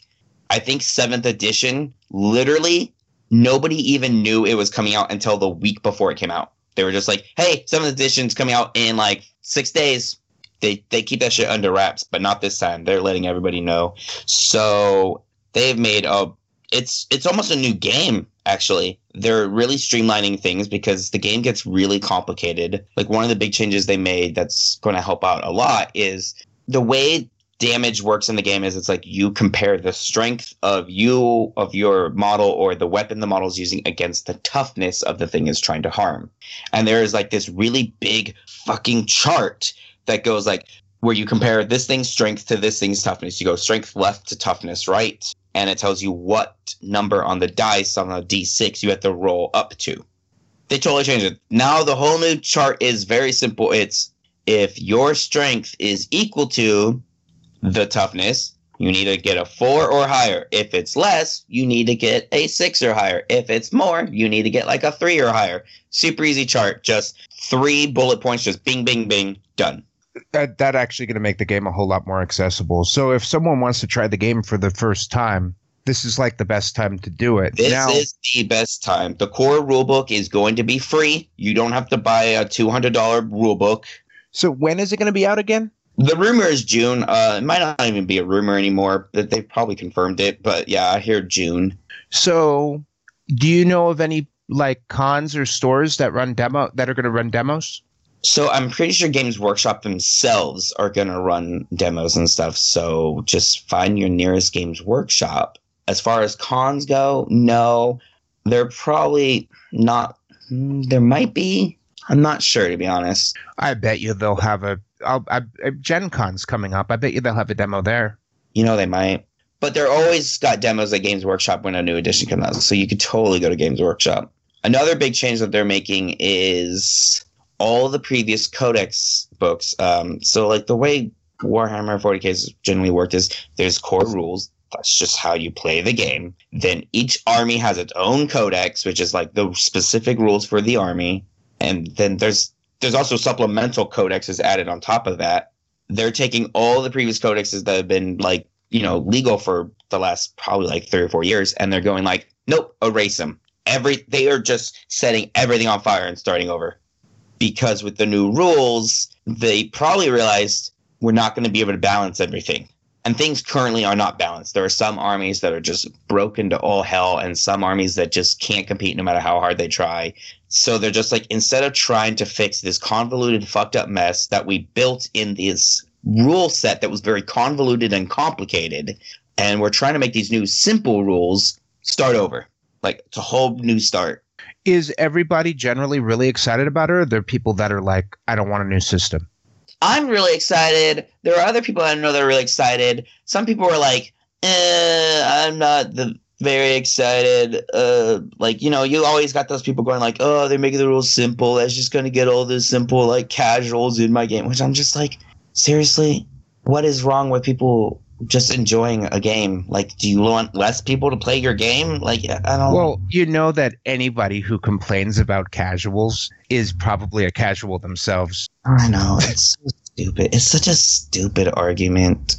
I think seventh edition, literally nobody even knew it was coming out until the week before it came out. They were just like, hey, seventh edition's coming out in like six days. They, they keep that shit under wraps, but not this time. They're letting everybody know. So they've made a it's it's almost a new game actually they're really streamlining things because the game gets really complicated like one of the big changes they made that's going to help out a lot is the way damage works in the game is it's like you compare the strength of you of your model or the weapon the model is using against the toughness of the thing is trying to harm and there is like this really big fucking chart that goes like where you compare this thing's strength to this thing's toughness you go strength left to toughness right and it tells you what number on the dice on a d6 you have to roll up to. They totally changed it. Now the whole new chart is very simple. It's if your strength is equal to the toughness, you need to get a four or higher. If it's less, you need to get a six or higher. If it's more, you need to get like a three or higher. Super easy chart. Just three bullet points, just bing, bing, bing, done. That that actually going to make the game a whole lot more accessible. So if someone wants to try the game for the first time, this is like the best time to do it. This now, is the best time. The core rulebook is going to be free. You don't have to buy a two hundred dollar rulebook. So when is it going to be out again? The rumor is June. Uh, it might not even be a rumor anymore. That they probably confirmed it, but yeah, I hear June. So do you know of any like cons or stores that run demo that are going to run demos? So I'm pretty sure Games Workshop themselves are gonna run demos and stuff. So just find your nearest Games Workshop. As far as cons go, no, they're probably not. hmm, There might be. I'm not sure to be honest. I bet you they'll have a. I'll, I, Gen Con's coming up. I bet you they'll have a demo there. You know they might, but they're always got demos at Games Workshop when a new edition comes out. So you could totally go to Games Workshop. Another big change that they're making is all the previous Codex books. Um, so like the way Warhammer 40k has generally worked is there's core rules. That's just how you play the game. Then each army has its own codex, which is like the specific rules for the army. And then there's there's also supplemental codexes added on top of that. They're taking all the previous codexes that have been like, you know, legal for the last probably like three or four years, and they're going like, nope, erase them. Every they are just setting everything on fire and starting over. Because with the new rules, they probably realized we're not going to be able to balance everything. And things currently are not balanced. There are some armies that are just broken to all hell, and some armies that just can't compete no matter how hard they try. So they're just like, instead of trying to fix this convoluted, fucked up mess that we built in this rule set that was very convoluted and complicated, and we're trying to make these new simple rules start over. Like, it's a whole new start. Is everybody generally really excited about it? Or are there people that are like, I don't want a new system? I'm really excited. There are other people I know that are really excited. Some people are like, eh, I'm not the very excited. Uh, like you know, you always got those people going like, oh, they're making the rules simple. That's just gonna get all the simple like casuals in my game. Which I'm just like, seriously, what is wrong with people just enjoying a game? Like, do you want less people to play your game? Like, I don't. Well, you know that anybody who complains about casuals is probably a casual themselves. I know it's so stupid. It's such a stupid argument,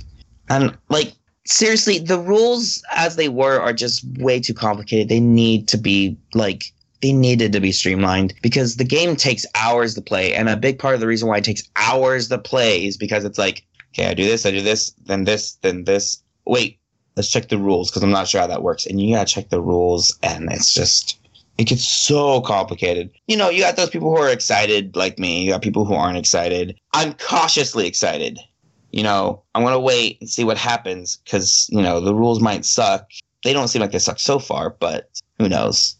and like seriously, the rules as they were are just way too complicated. They need to be like they needed to be streamlined because the game takes hours to play, and a big part of the reason why it takes hours to play is because it's like, okay, I do this, I do this, then this, then this. Wait, let's check the rules because I'm not sure how that works, and you gotta check the rules, and it's just it gets so complicated. You know, you got those people who are excited like me. You got people who aren't excited. I'm cautiously excited. You know, I'm gonna wait and see what happens because you know the rules might suck. They don't seem like they suck so far, but who knows?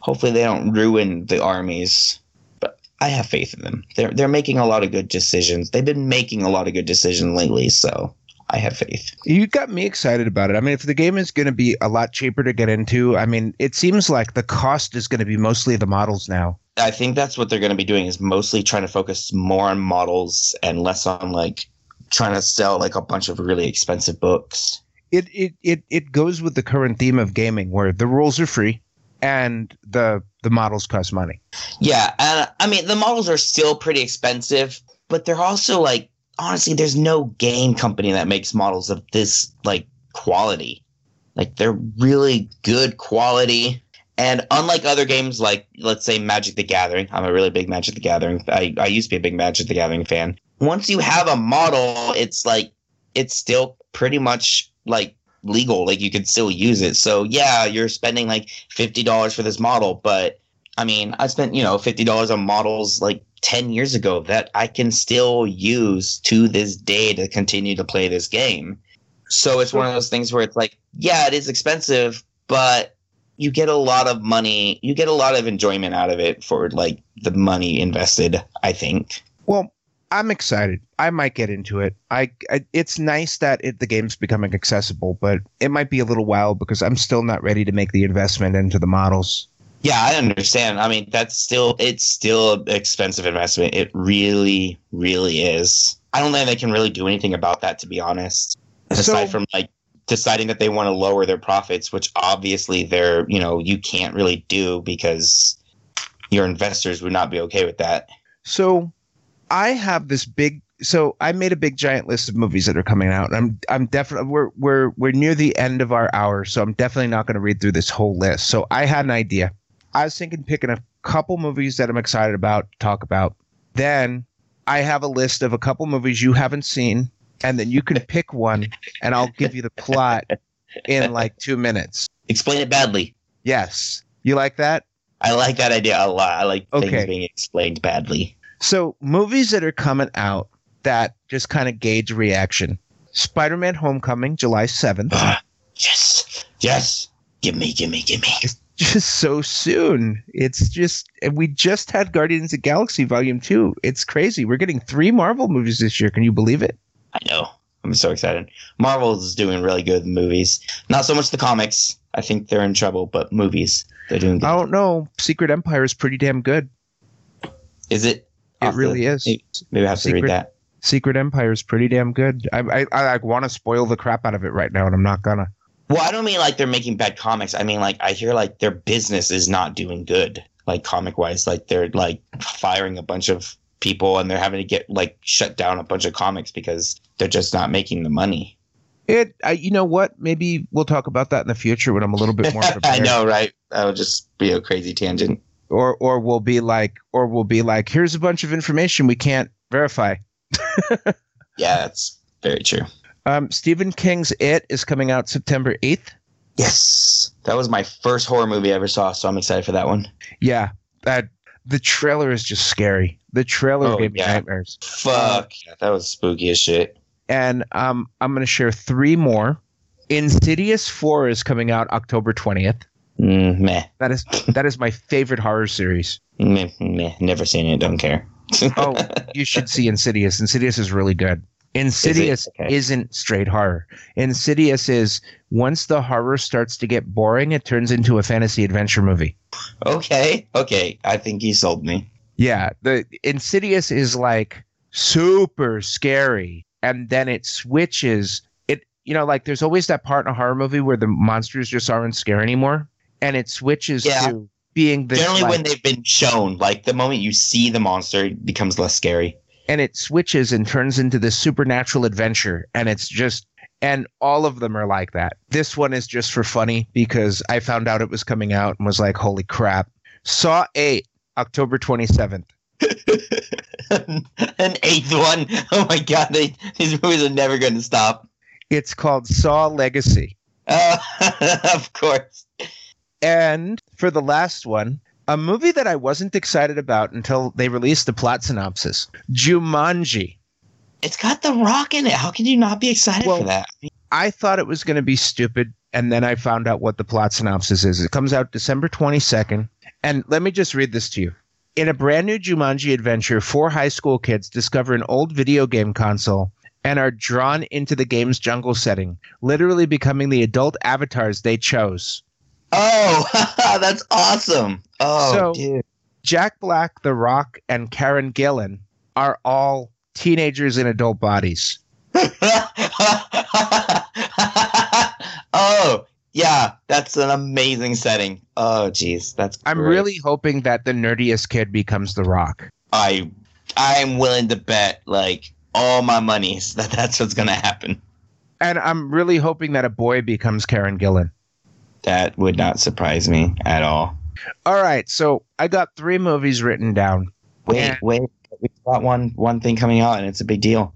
Hopefully, they don't ruin the armies. But I have faith in them. They're they're making a lot of good decisions. They've been making a lot of good decisions lately, so I have faith. You got me excited about it. I mean, if the game is going to be a lot cheaper to get into, I mean, it seems like the cost is going to be mostly the models now. I think that's what they're going to be doing is mostly trying to focus more on models and less on like trying to sell like a bunch of really expensive books. It it it it goes with the current theme of gaming where the rules are free and the the models cost money. Yeah, and I mean the models are still pretty expensive, but they're also like honestly there's no game company that makes models of this like quality. Like they're really good quality. And unlike other games like let's say Magic the Gathering, I'm a really big Magic the Gathering. I, I used to be a big Magic the Gathering fan. Once you have a model, it's like it's still pretty much like legal. Like you can still use it. So yeah, you're spending like fifty dollars for this model, but I mean, I spent you know fifty dollars on models like ten years ago that I can still use to this day to continue to play this game. So it's one of those things where it's like, yeah, it is expensive, but you get a lot of money, you get a lot of enjoyment out of it for like the money invested. I think. Well, I'm excited. I might get into it. I, I it's nice that it, the game's becoming accessible, but it might be a little while because I'm still not ready to make the investment into the models. Yeah, I understand. I mean, that's still it's still an expensive investment. It really, really is. I don't think they can really do anything about that, to be honest. Aside So- from like deciding that they want to lower their profits, which obviously they're you know you can't really do because your investors would not be okay with that. So I have this big so I made a big giant list of movies that are coming out. And I'm I'm definitely we're we're we're near the end of our hour, so I'm definitely not going to read through this whole list. So I had an idea. I was thinking picking a couple movies that I'm excited about to talk about. Then I have a list of a couple movies you haven't seen, and then you can pick one, and I'll give you the plot in like two minutes. Explain it badly. Yes, you like that? I like that idea a lot. I like Okay. things being explained badly. So movies that are coming out that just kind of gauge reaction. Spider-Man: Homecoming, July seventh. Ah, yes, yes. Give me, give me, give me. just so soon. It's just and we just had Guardians of the Galaxy Volume Two. It's crazy. We're getting three Marvel movies this year. Can you believe it? I know. I'm so excited. Marvel's doing really good movies. Not so much the comics. I think they're in trouble, but movies, they're doing good. I don't know. Secret Empire is pretty damn good. Is it? It really is. Maybe I have to Secret- read that. Secret Empire is pretty damn good. I I, I like want to spoil the crap out of it right now, and I'm not gonna. Well, I don't mean like they're making bad comics. I mean like I hear like their business is not doing good, like comic wise. Like they're like firing a bunch of people and they're having to get like shut down a bunch of comics because they're just not making the money. It, I, you know what? Maybe we'll talk about that in the future when I'm a little bit more prepared. I know, right? That would just be a crazy tangent. Or, or we'll be like, or we'll be like, here's a bunch of information we can't verify. Yeah, that's very true. Um, Stephen King's It is coming out September 8th. Yes, that was my first horror movie I ever saw, so I'm excited for that one. Yeah, that the trailer is just scary. The trailer Oh, gave me yeah. nightmares. Fuck, yeah, that was spooky as shit. And um, I'm going to share three more. Insidious 4 is coming out October 20th. Mm, meh, That is that is my favorite horror series. meh, meh. Never seen it. Don't care. Oh, you should see Insidious. Insidious is really good. Insidious Okay. isn't straight horror. Insidious is once the horror starts to get boring, it turns into a fantasy adventure movie. okay, okay. I think he sold me. Yeah, the Insidious is like super scary, and then it switches. It you know like there's always that part in a horror movie where the monsters just aren't scary anymore, and it switches Yeah. to being this Generally, like- when they've been shown, like the moment you see the monster, it becomes less scary. and it switches and turns into this supernatural adventure and it's just and all of them are like that this one is just for funny because i found out it was coming out and was like holy crap saw 8 october 27th An eighth one. Oh my god, they, these movies are never going to stop. it's called saw legacy Uh, of course. And for the last one a movie that i wasn't excited about until they released the plot synopsis jumanji It's got The Rock in it. How can you not be excited Well, for that? I thought it was going to be stupid, and then I found out what the plot synopsis is. It comes out December 22nd, and let me just read this to you. In a brand new Jumanji adventure, four high school kids discover an old video game console and are drawn into the game's jungle setting, literally becoming the adult avatars they chose. Oh, that's awesome. Oh, So- dude. Jack Black, The Rock, and Karen Gillan are all teenagers in adult bodies. oh, yeah, that's an amazing setting. Oh, jeez, that's. I'm really hoping that the nerdiest kid becomes The Rock. I, I'm willing to bet like all my monies that that's what's gonna happen. And I'm really hoping that a boy becomes Karen Gillan. That would not surprise me at all. All right, so I got three movies written down. Wait, Yeah. wait, we got one one thing coming out, and it's a big deal.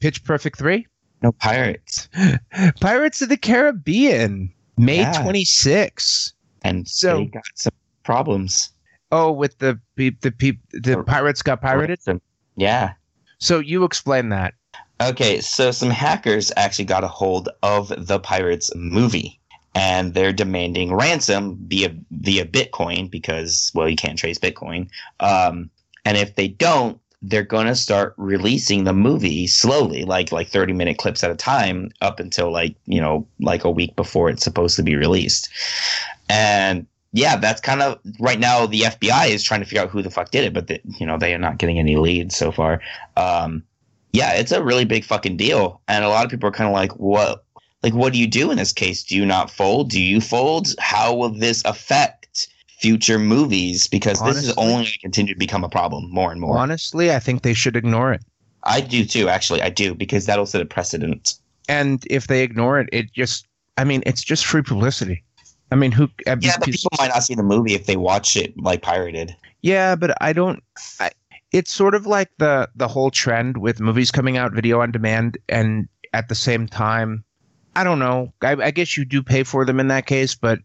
Pitch Perfect 3, No pirates, Pirates of the Caribbean, May Yeah. 26. and So- they got some problems. Oh, with the the the pirates got pirated. Yeah. So you explain that. Okay, so some hackers actually got a hold of the Pirates movie, and they're demanding ransom via via Bitcoin because well, you can't trace Bitcoin. Um, and if they don't, they're going to start releasing the movie slowly, like like thirty minute clips at a time, up until like you know like a week before it's supposed to be released. And yeah, that's kind of right now. The FBI is trying to figure out who the fuck did it, but the, you know they are not getting any leads so far. Um, yeah, it's a really big fucking deal. And a lot of people are kind of like, what? Like, what do you do in this case? Do you not fold? Do you fold? How will this affect future movies? Because this is only going to continue to become a problem more and more. Honestly, I think they should ignore it. I do too, actually. I do, because that'll set a precedent. And if they ignore it, it just I mean, it's just free publicity. I mean, who I mean, Yeah, but people might not see the movie if they watch it like pirated. Yeah, but I don't. I, it's sort of like the the whole trend with movies coming out video on demand, and at the same time, I don't know. I, I guess you do pay for them in that case, but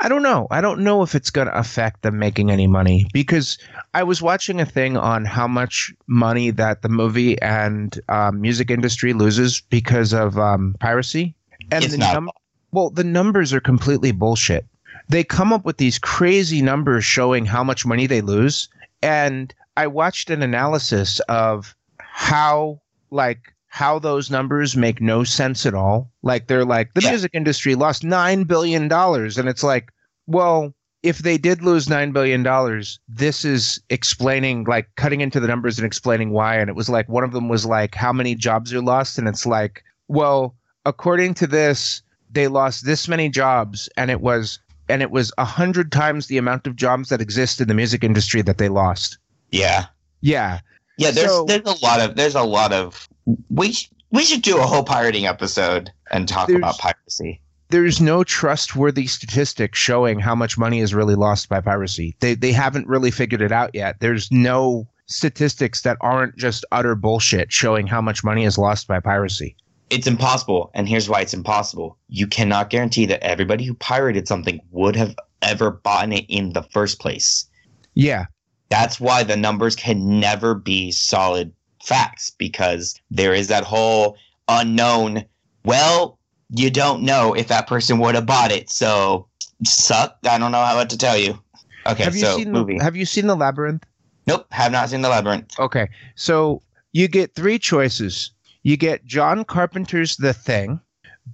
I don't know. I don't know if it's going to affect them making any money because I was watching a thing on how much money that the movie and um, music industry loses because of um, piracy, and It's the num- well, the numbers are completely bullshit. They come up with these crazy numbers showing how much money they lose. And I watched an analysis of how, like, how those numbers make no sense at all. Like, they're like, the Yeah. music industry lost $9 billion. And it's like, well, if they did lose nine billion dollars, this is explaining like cutting into the numbers and explaining why. And it was like one of them was like how many jobs are lost, and it's like, well, according to this, they lost this many jobs, and it was and it was a hundred times the amount of jobs that exist in the music industry that they lost. Yeah. Yeah. Yeah, there's So- there's a lot of there's a lot of we we should do a whole pirating episode and talk There's- about piracy. there's no trustworthy statistics showing how much money is really lost by piracy. They they haven't really figured it out yet. There's no statistics that aren't just utter bullshit showing how much money is lost by piracy. It's impossible, and here's why it's impossible. You cannot guarantee that everybody who pirated something would have ever bought it in the first place. Yeah. That's why the numbers can never be solid facts because there is that whole unknown. Well, you don't know if that person would have bought it, so suck. I don't know how to tell you. Okay, have you so seen movie. the, have you seen the labyrinth? nope, have not seen the labyrinth. Okay. So you get three choices. You get John Carpenter's The Thing,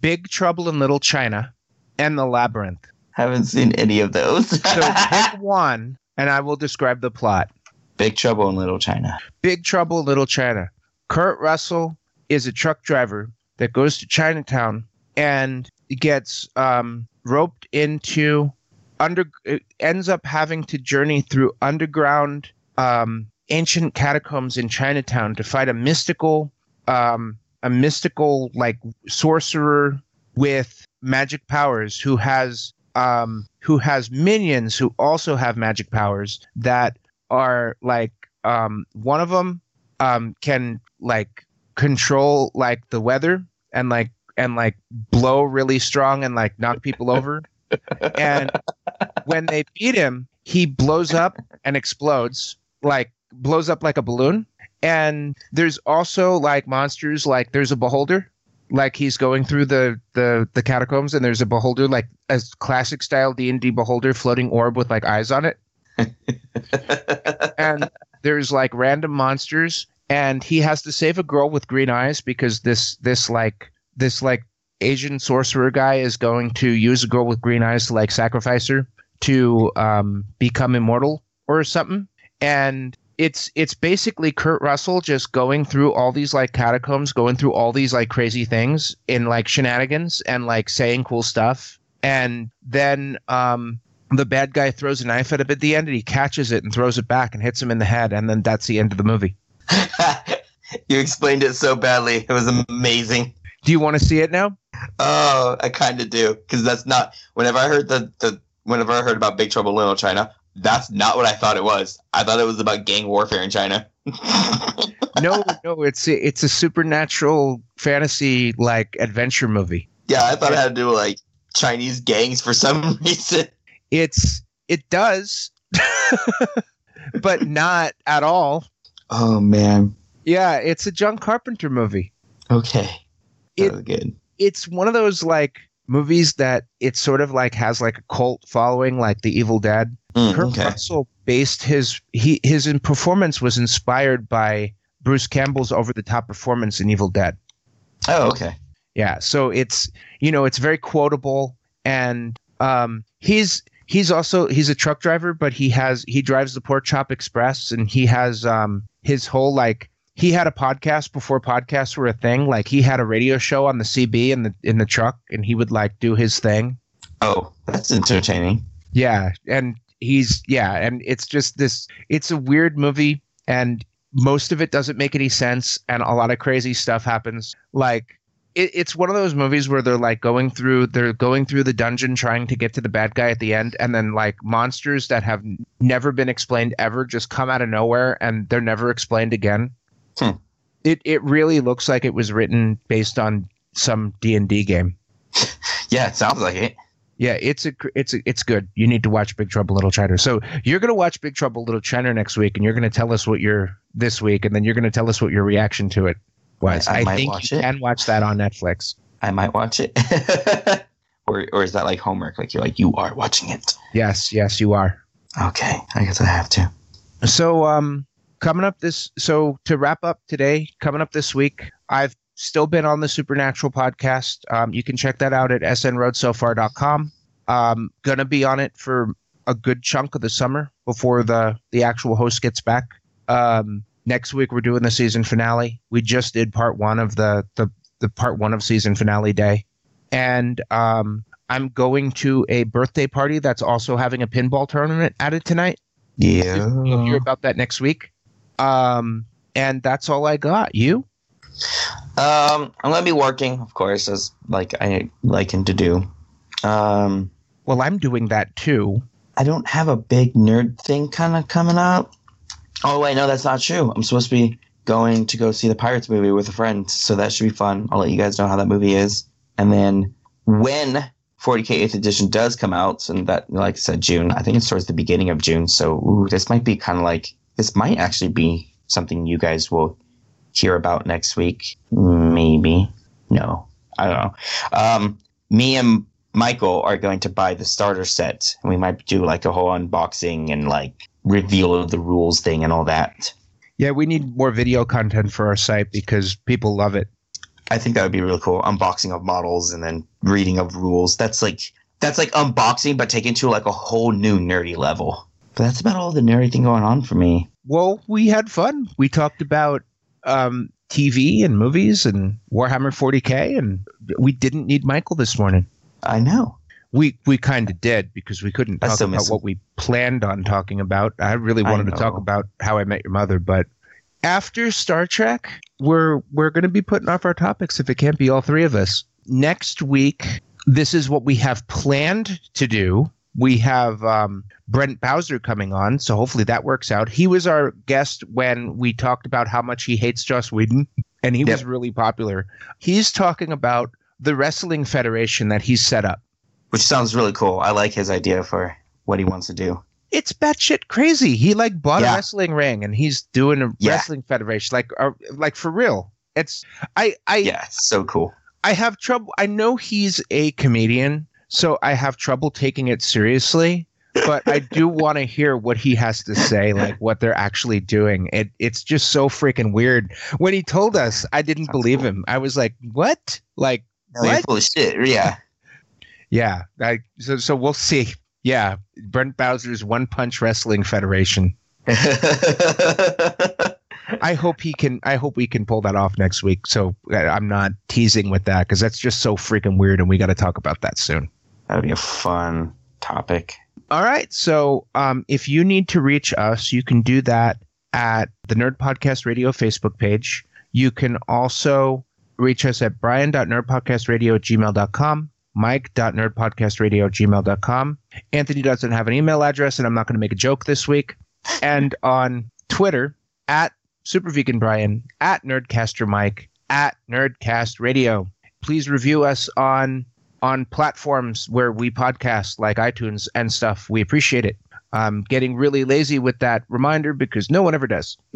Big Trouble in Little China, and The Labyrinth. Haven't seen any of those. So pick one and I will describe the plot. Big Trouble in Little China. Big Trouble in Little China. Kurt Russell is a truck driver that goes to Chinatown and gets um, roped into under ends up having to journey through underground um, ancient catacombs in Chinatown to fight a mystical um, a mystical like sorcerer with magic powers who has um, who has minions who also have magic powers that are like um, one of them um, can like control like the weather and like and like blow really strong and like knock people over. And when they beat him he blows up and explodes like blows up like a balloon. And there's also like monsters like there's a beholder. Like he's going through the the the catacombs and there's a beholder like a classic style d&d beholder floating orb with like eyes on it and there's like random monsters and he has to save a girl with green eyes because this this like this like asian sorcerer guy is going to use a girl with green eyes to like sacrifice her to um, become immortal or something. And it's it's basically kurt russell just going through all these like catacombs going through all these like crazy things in like shenanigans and like saying cool stuff. And then um the bad guy throws a knife at him at the end and he catches it and throws it back and hits him in the head and then that's the end of the movie you explained it so badly. It was amazing. do you want to see it now Oh, I kind of do because that's not. Whenever I heard the the whenever I heard about Big Trouble in Little China, that's not what I thought it was. I thought it was about gang warfare in China. no no it's a, it's a supernatural fantasy like adventure movie yeah, I thought it had to do with like Chinese gangs for some reason. It's it does but not at all Oh man. yeah it's a john carpenter movie Okay. That It- good. it's one of those like movies that it sort of like has like a cult following like the evil dead Mm, Kurt okay. Russell based his he his performance was inspired by Bruce Campbell's over the top performance in Evil Dead. Oh, okay. Yeah, so it's you know it's very quotable and um he's he's also he's a truck driver but he has he drives the Pork Chop Express and he has um his whole like he had a podcast before podcasts were a thing like he had a radio show on the CB in the in the truck and he would like do his thing Oh, that's entertaining. Yeah, and he's yeah, and it's just this. It's a weird movie, and most of it doesn't make any sense, and a lot of crazy stuff happens. Like it, it's one of those movies where they're like going through, they're going through the dungeon trying to get to the bad guy at the end, and then like monsters that have never been explained ever just come out of nowhere, and they're never explained again. Hmm. It it really looks like it was written based on some D and D game. Yeah, it sounds like it. Yeah, it's a it's a, it's good. You need to watch Big Trouble Little China. So you're gonna watch Big Trouble Little China next week, and you're gonna tell us what your this week, and then you're gonna tell us what your reaction to it was. I- I I, think you it. can watch that on Netflix. I might watch it. or or is that like homework? Like you're like you are watching it. Yes, yes, you are. Okay, I guess I have to. So um, coming up this so to wrap up today, coming up this week, I've still been on the Supernatural podcast. Um, you can check that out at snroadsofar.com. Um, gonna be on it for a good chunk of the summer before the the actual host gets back. Um, next week we're doing the season finale. We just did part one of the the the part one of season finale day, and um, I'm going to a birthday party that's also having a pinball tournament at it tonight. Yeah. You'll hear about that next week. Um, and that's all I got. You? Um, I'm gonna be working, of course, as like I like him to do. Um, Well, I'm doing that too. I don't have a big nerd thing kind of coming up. Oh wait, no, that's not true. I'm supposed to be going to go see the Pirates movie with a friend, so that should be fun. I'll let you guys know how that movie is. And then when 40k 8th edition does come out, and that, like I said, June. I think it's towards the beginning of June. So ooh, this might be kind of like this might actually be something you guys will hear about next week. Maybe. No, I don't know. Um, me and Michael are going to buy the starter set, and we might do like a whole unboxing and like reveal of the rules thing and all that. Yeah, we need more video content for our site because people love it. I think that would be really cool. Unboxing of models and then reading of rules. That's like that's like unboxing, but taken to like a whole new nerdy level. But that's about all the nerdy thing going on for me. Well, we had fun. We talked about um, TV and movies and Warhammer 40k, and we didn't need Michael this morning. I know. We we kind of did because we couldn't I talk about what we planned on talking about. I really I wanted to talk about How I Met Your Mother, but after Star Trek, we're we're going to be putting off our topics if it can't be all three of us. Next week, this is what we have planned to do. We have um, Brent Bowser coming on, so hopefully that works out. He was our guest when we talked about how much he hates Joss Whedon, and he was really popular. He's talking about the wrestling federation that he's set up. Which sounds really cool. I like his idea for what he wants to do. it's batshit crazy. He like bought a wrestling ring and he's doing a Yeah. wrestling federation, like uh, like for real. It's I I Yeah, so cool. I have trouble. I know he's a comedian, so I have trouble taking it seriously. But I do want to hear what he has to say, like what they're actually doing. It it's just so freaking weird. When he told us, I didn't Sounds believe cool. him. I was like, "What? Like No, what?" full of shit. Yeah. Yeah. I, so so we'll see. Yeah, Brent Bowser's One Punch Wrestling Federation. I hope he can. I hope we can pull that off next week. So uh, I'm not teasing with that because that's just so freaking weird, and we got to talk about that soon. that would be a fun topic. All right. So um, if you need to reach us, you can do that at the Nerd Podcast Radio Facebook page. You can also reach us at brian.nerdpodcastradio at gmail.com, mike.nerdpodcastradio at gmail.com. Anthony doesn't have an email address, and I'm not going to make a joke this week. And on Twitter, at superveganbrian, at nerdcastermike, at nerdcastradio. Please review us on on platforms where we podcast like iTunes and stuff. We appreciate it. I'm getting really lazy with that reminder because no one ever does.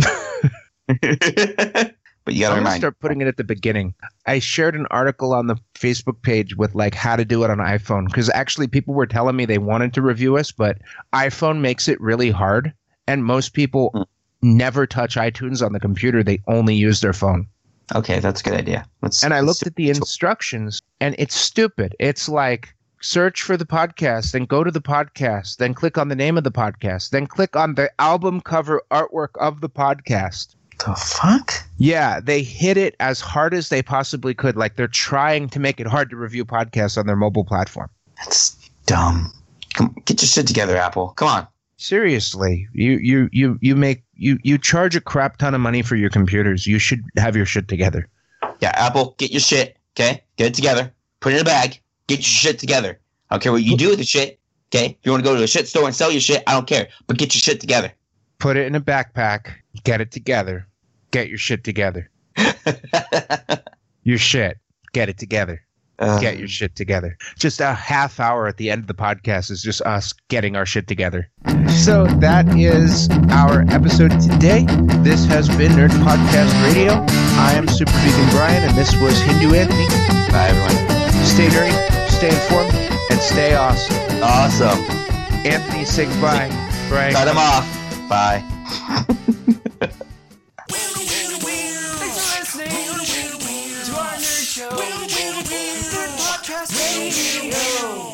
but you I'm gonna remind. start putting it at the beginning. I shared an article on the Facebook page with like how to do it on iPhone because actually people were telling me they wanted to review us, but iPhone makes it really hard, and most people Hmm. never touch iTunes on the computer. They only use their phone. Okay, that's a good idea. Let's. And I looked at the instructions and it's stupid. It's like search for the podcast, then go to the podcast, then click on the name of the podcast, then click on the album cover artwork of the podcast. The fuck. Yeah, they hit it as hard as they possibly could. Like they're trying to make it hard to review podcasts on their mobile platform. That's dumb. Come, get your shit together, Apple. Come on. Seriously, you you you you make you you charge a crap ton of money for your computers. You should have your shit together. Yeah, Apple, get your shit. Okay, get it together. Put it in a bag. Get your shit together. I don't care what you do with the shit. Okay, if you want to go to a shit store and sell your shit, I don't care. But get your shit together. Put it in a backpack. Get it together. Get your shit together. Your shit. Get it together. Uh, get your shit together. Just a half hour at the end of the podcast is just us getting our shit together. So that is our episode today. This has been Nerd Podcast Radio. I am Super Vegan Brian, and this was Hindu Anthony. Bye, everyone. Stay nerdy, stay informed, and stay awesome. Awesome. Anthony, say goodbye. Brian. Cut him off. Bye. Podcast Radio.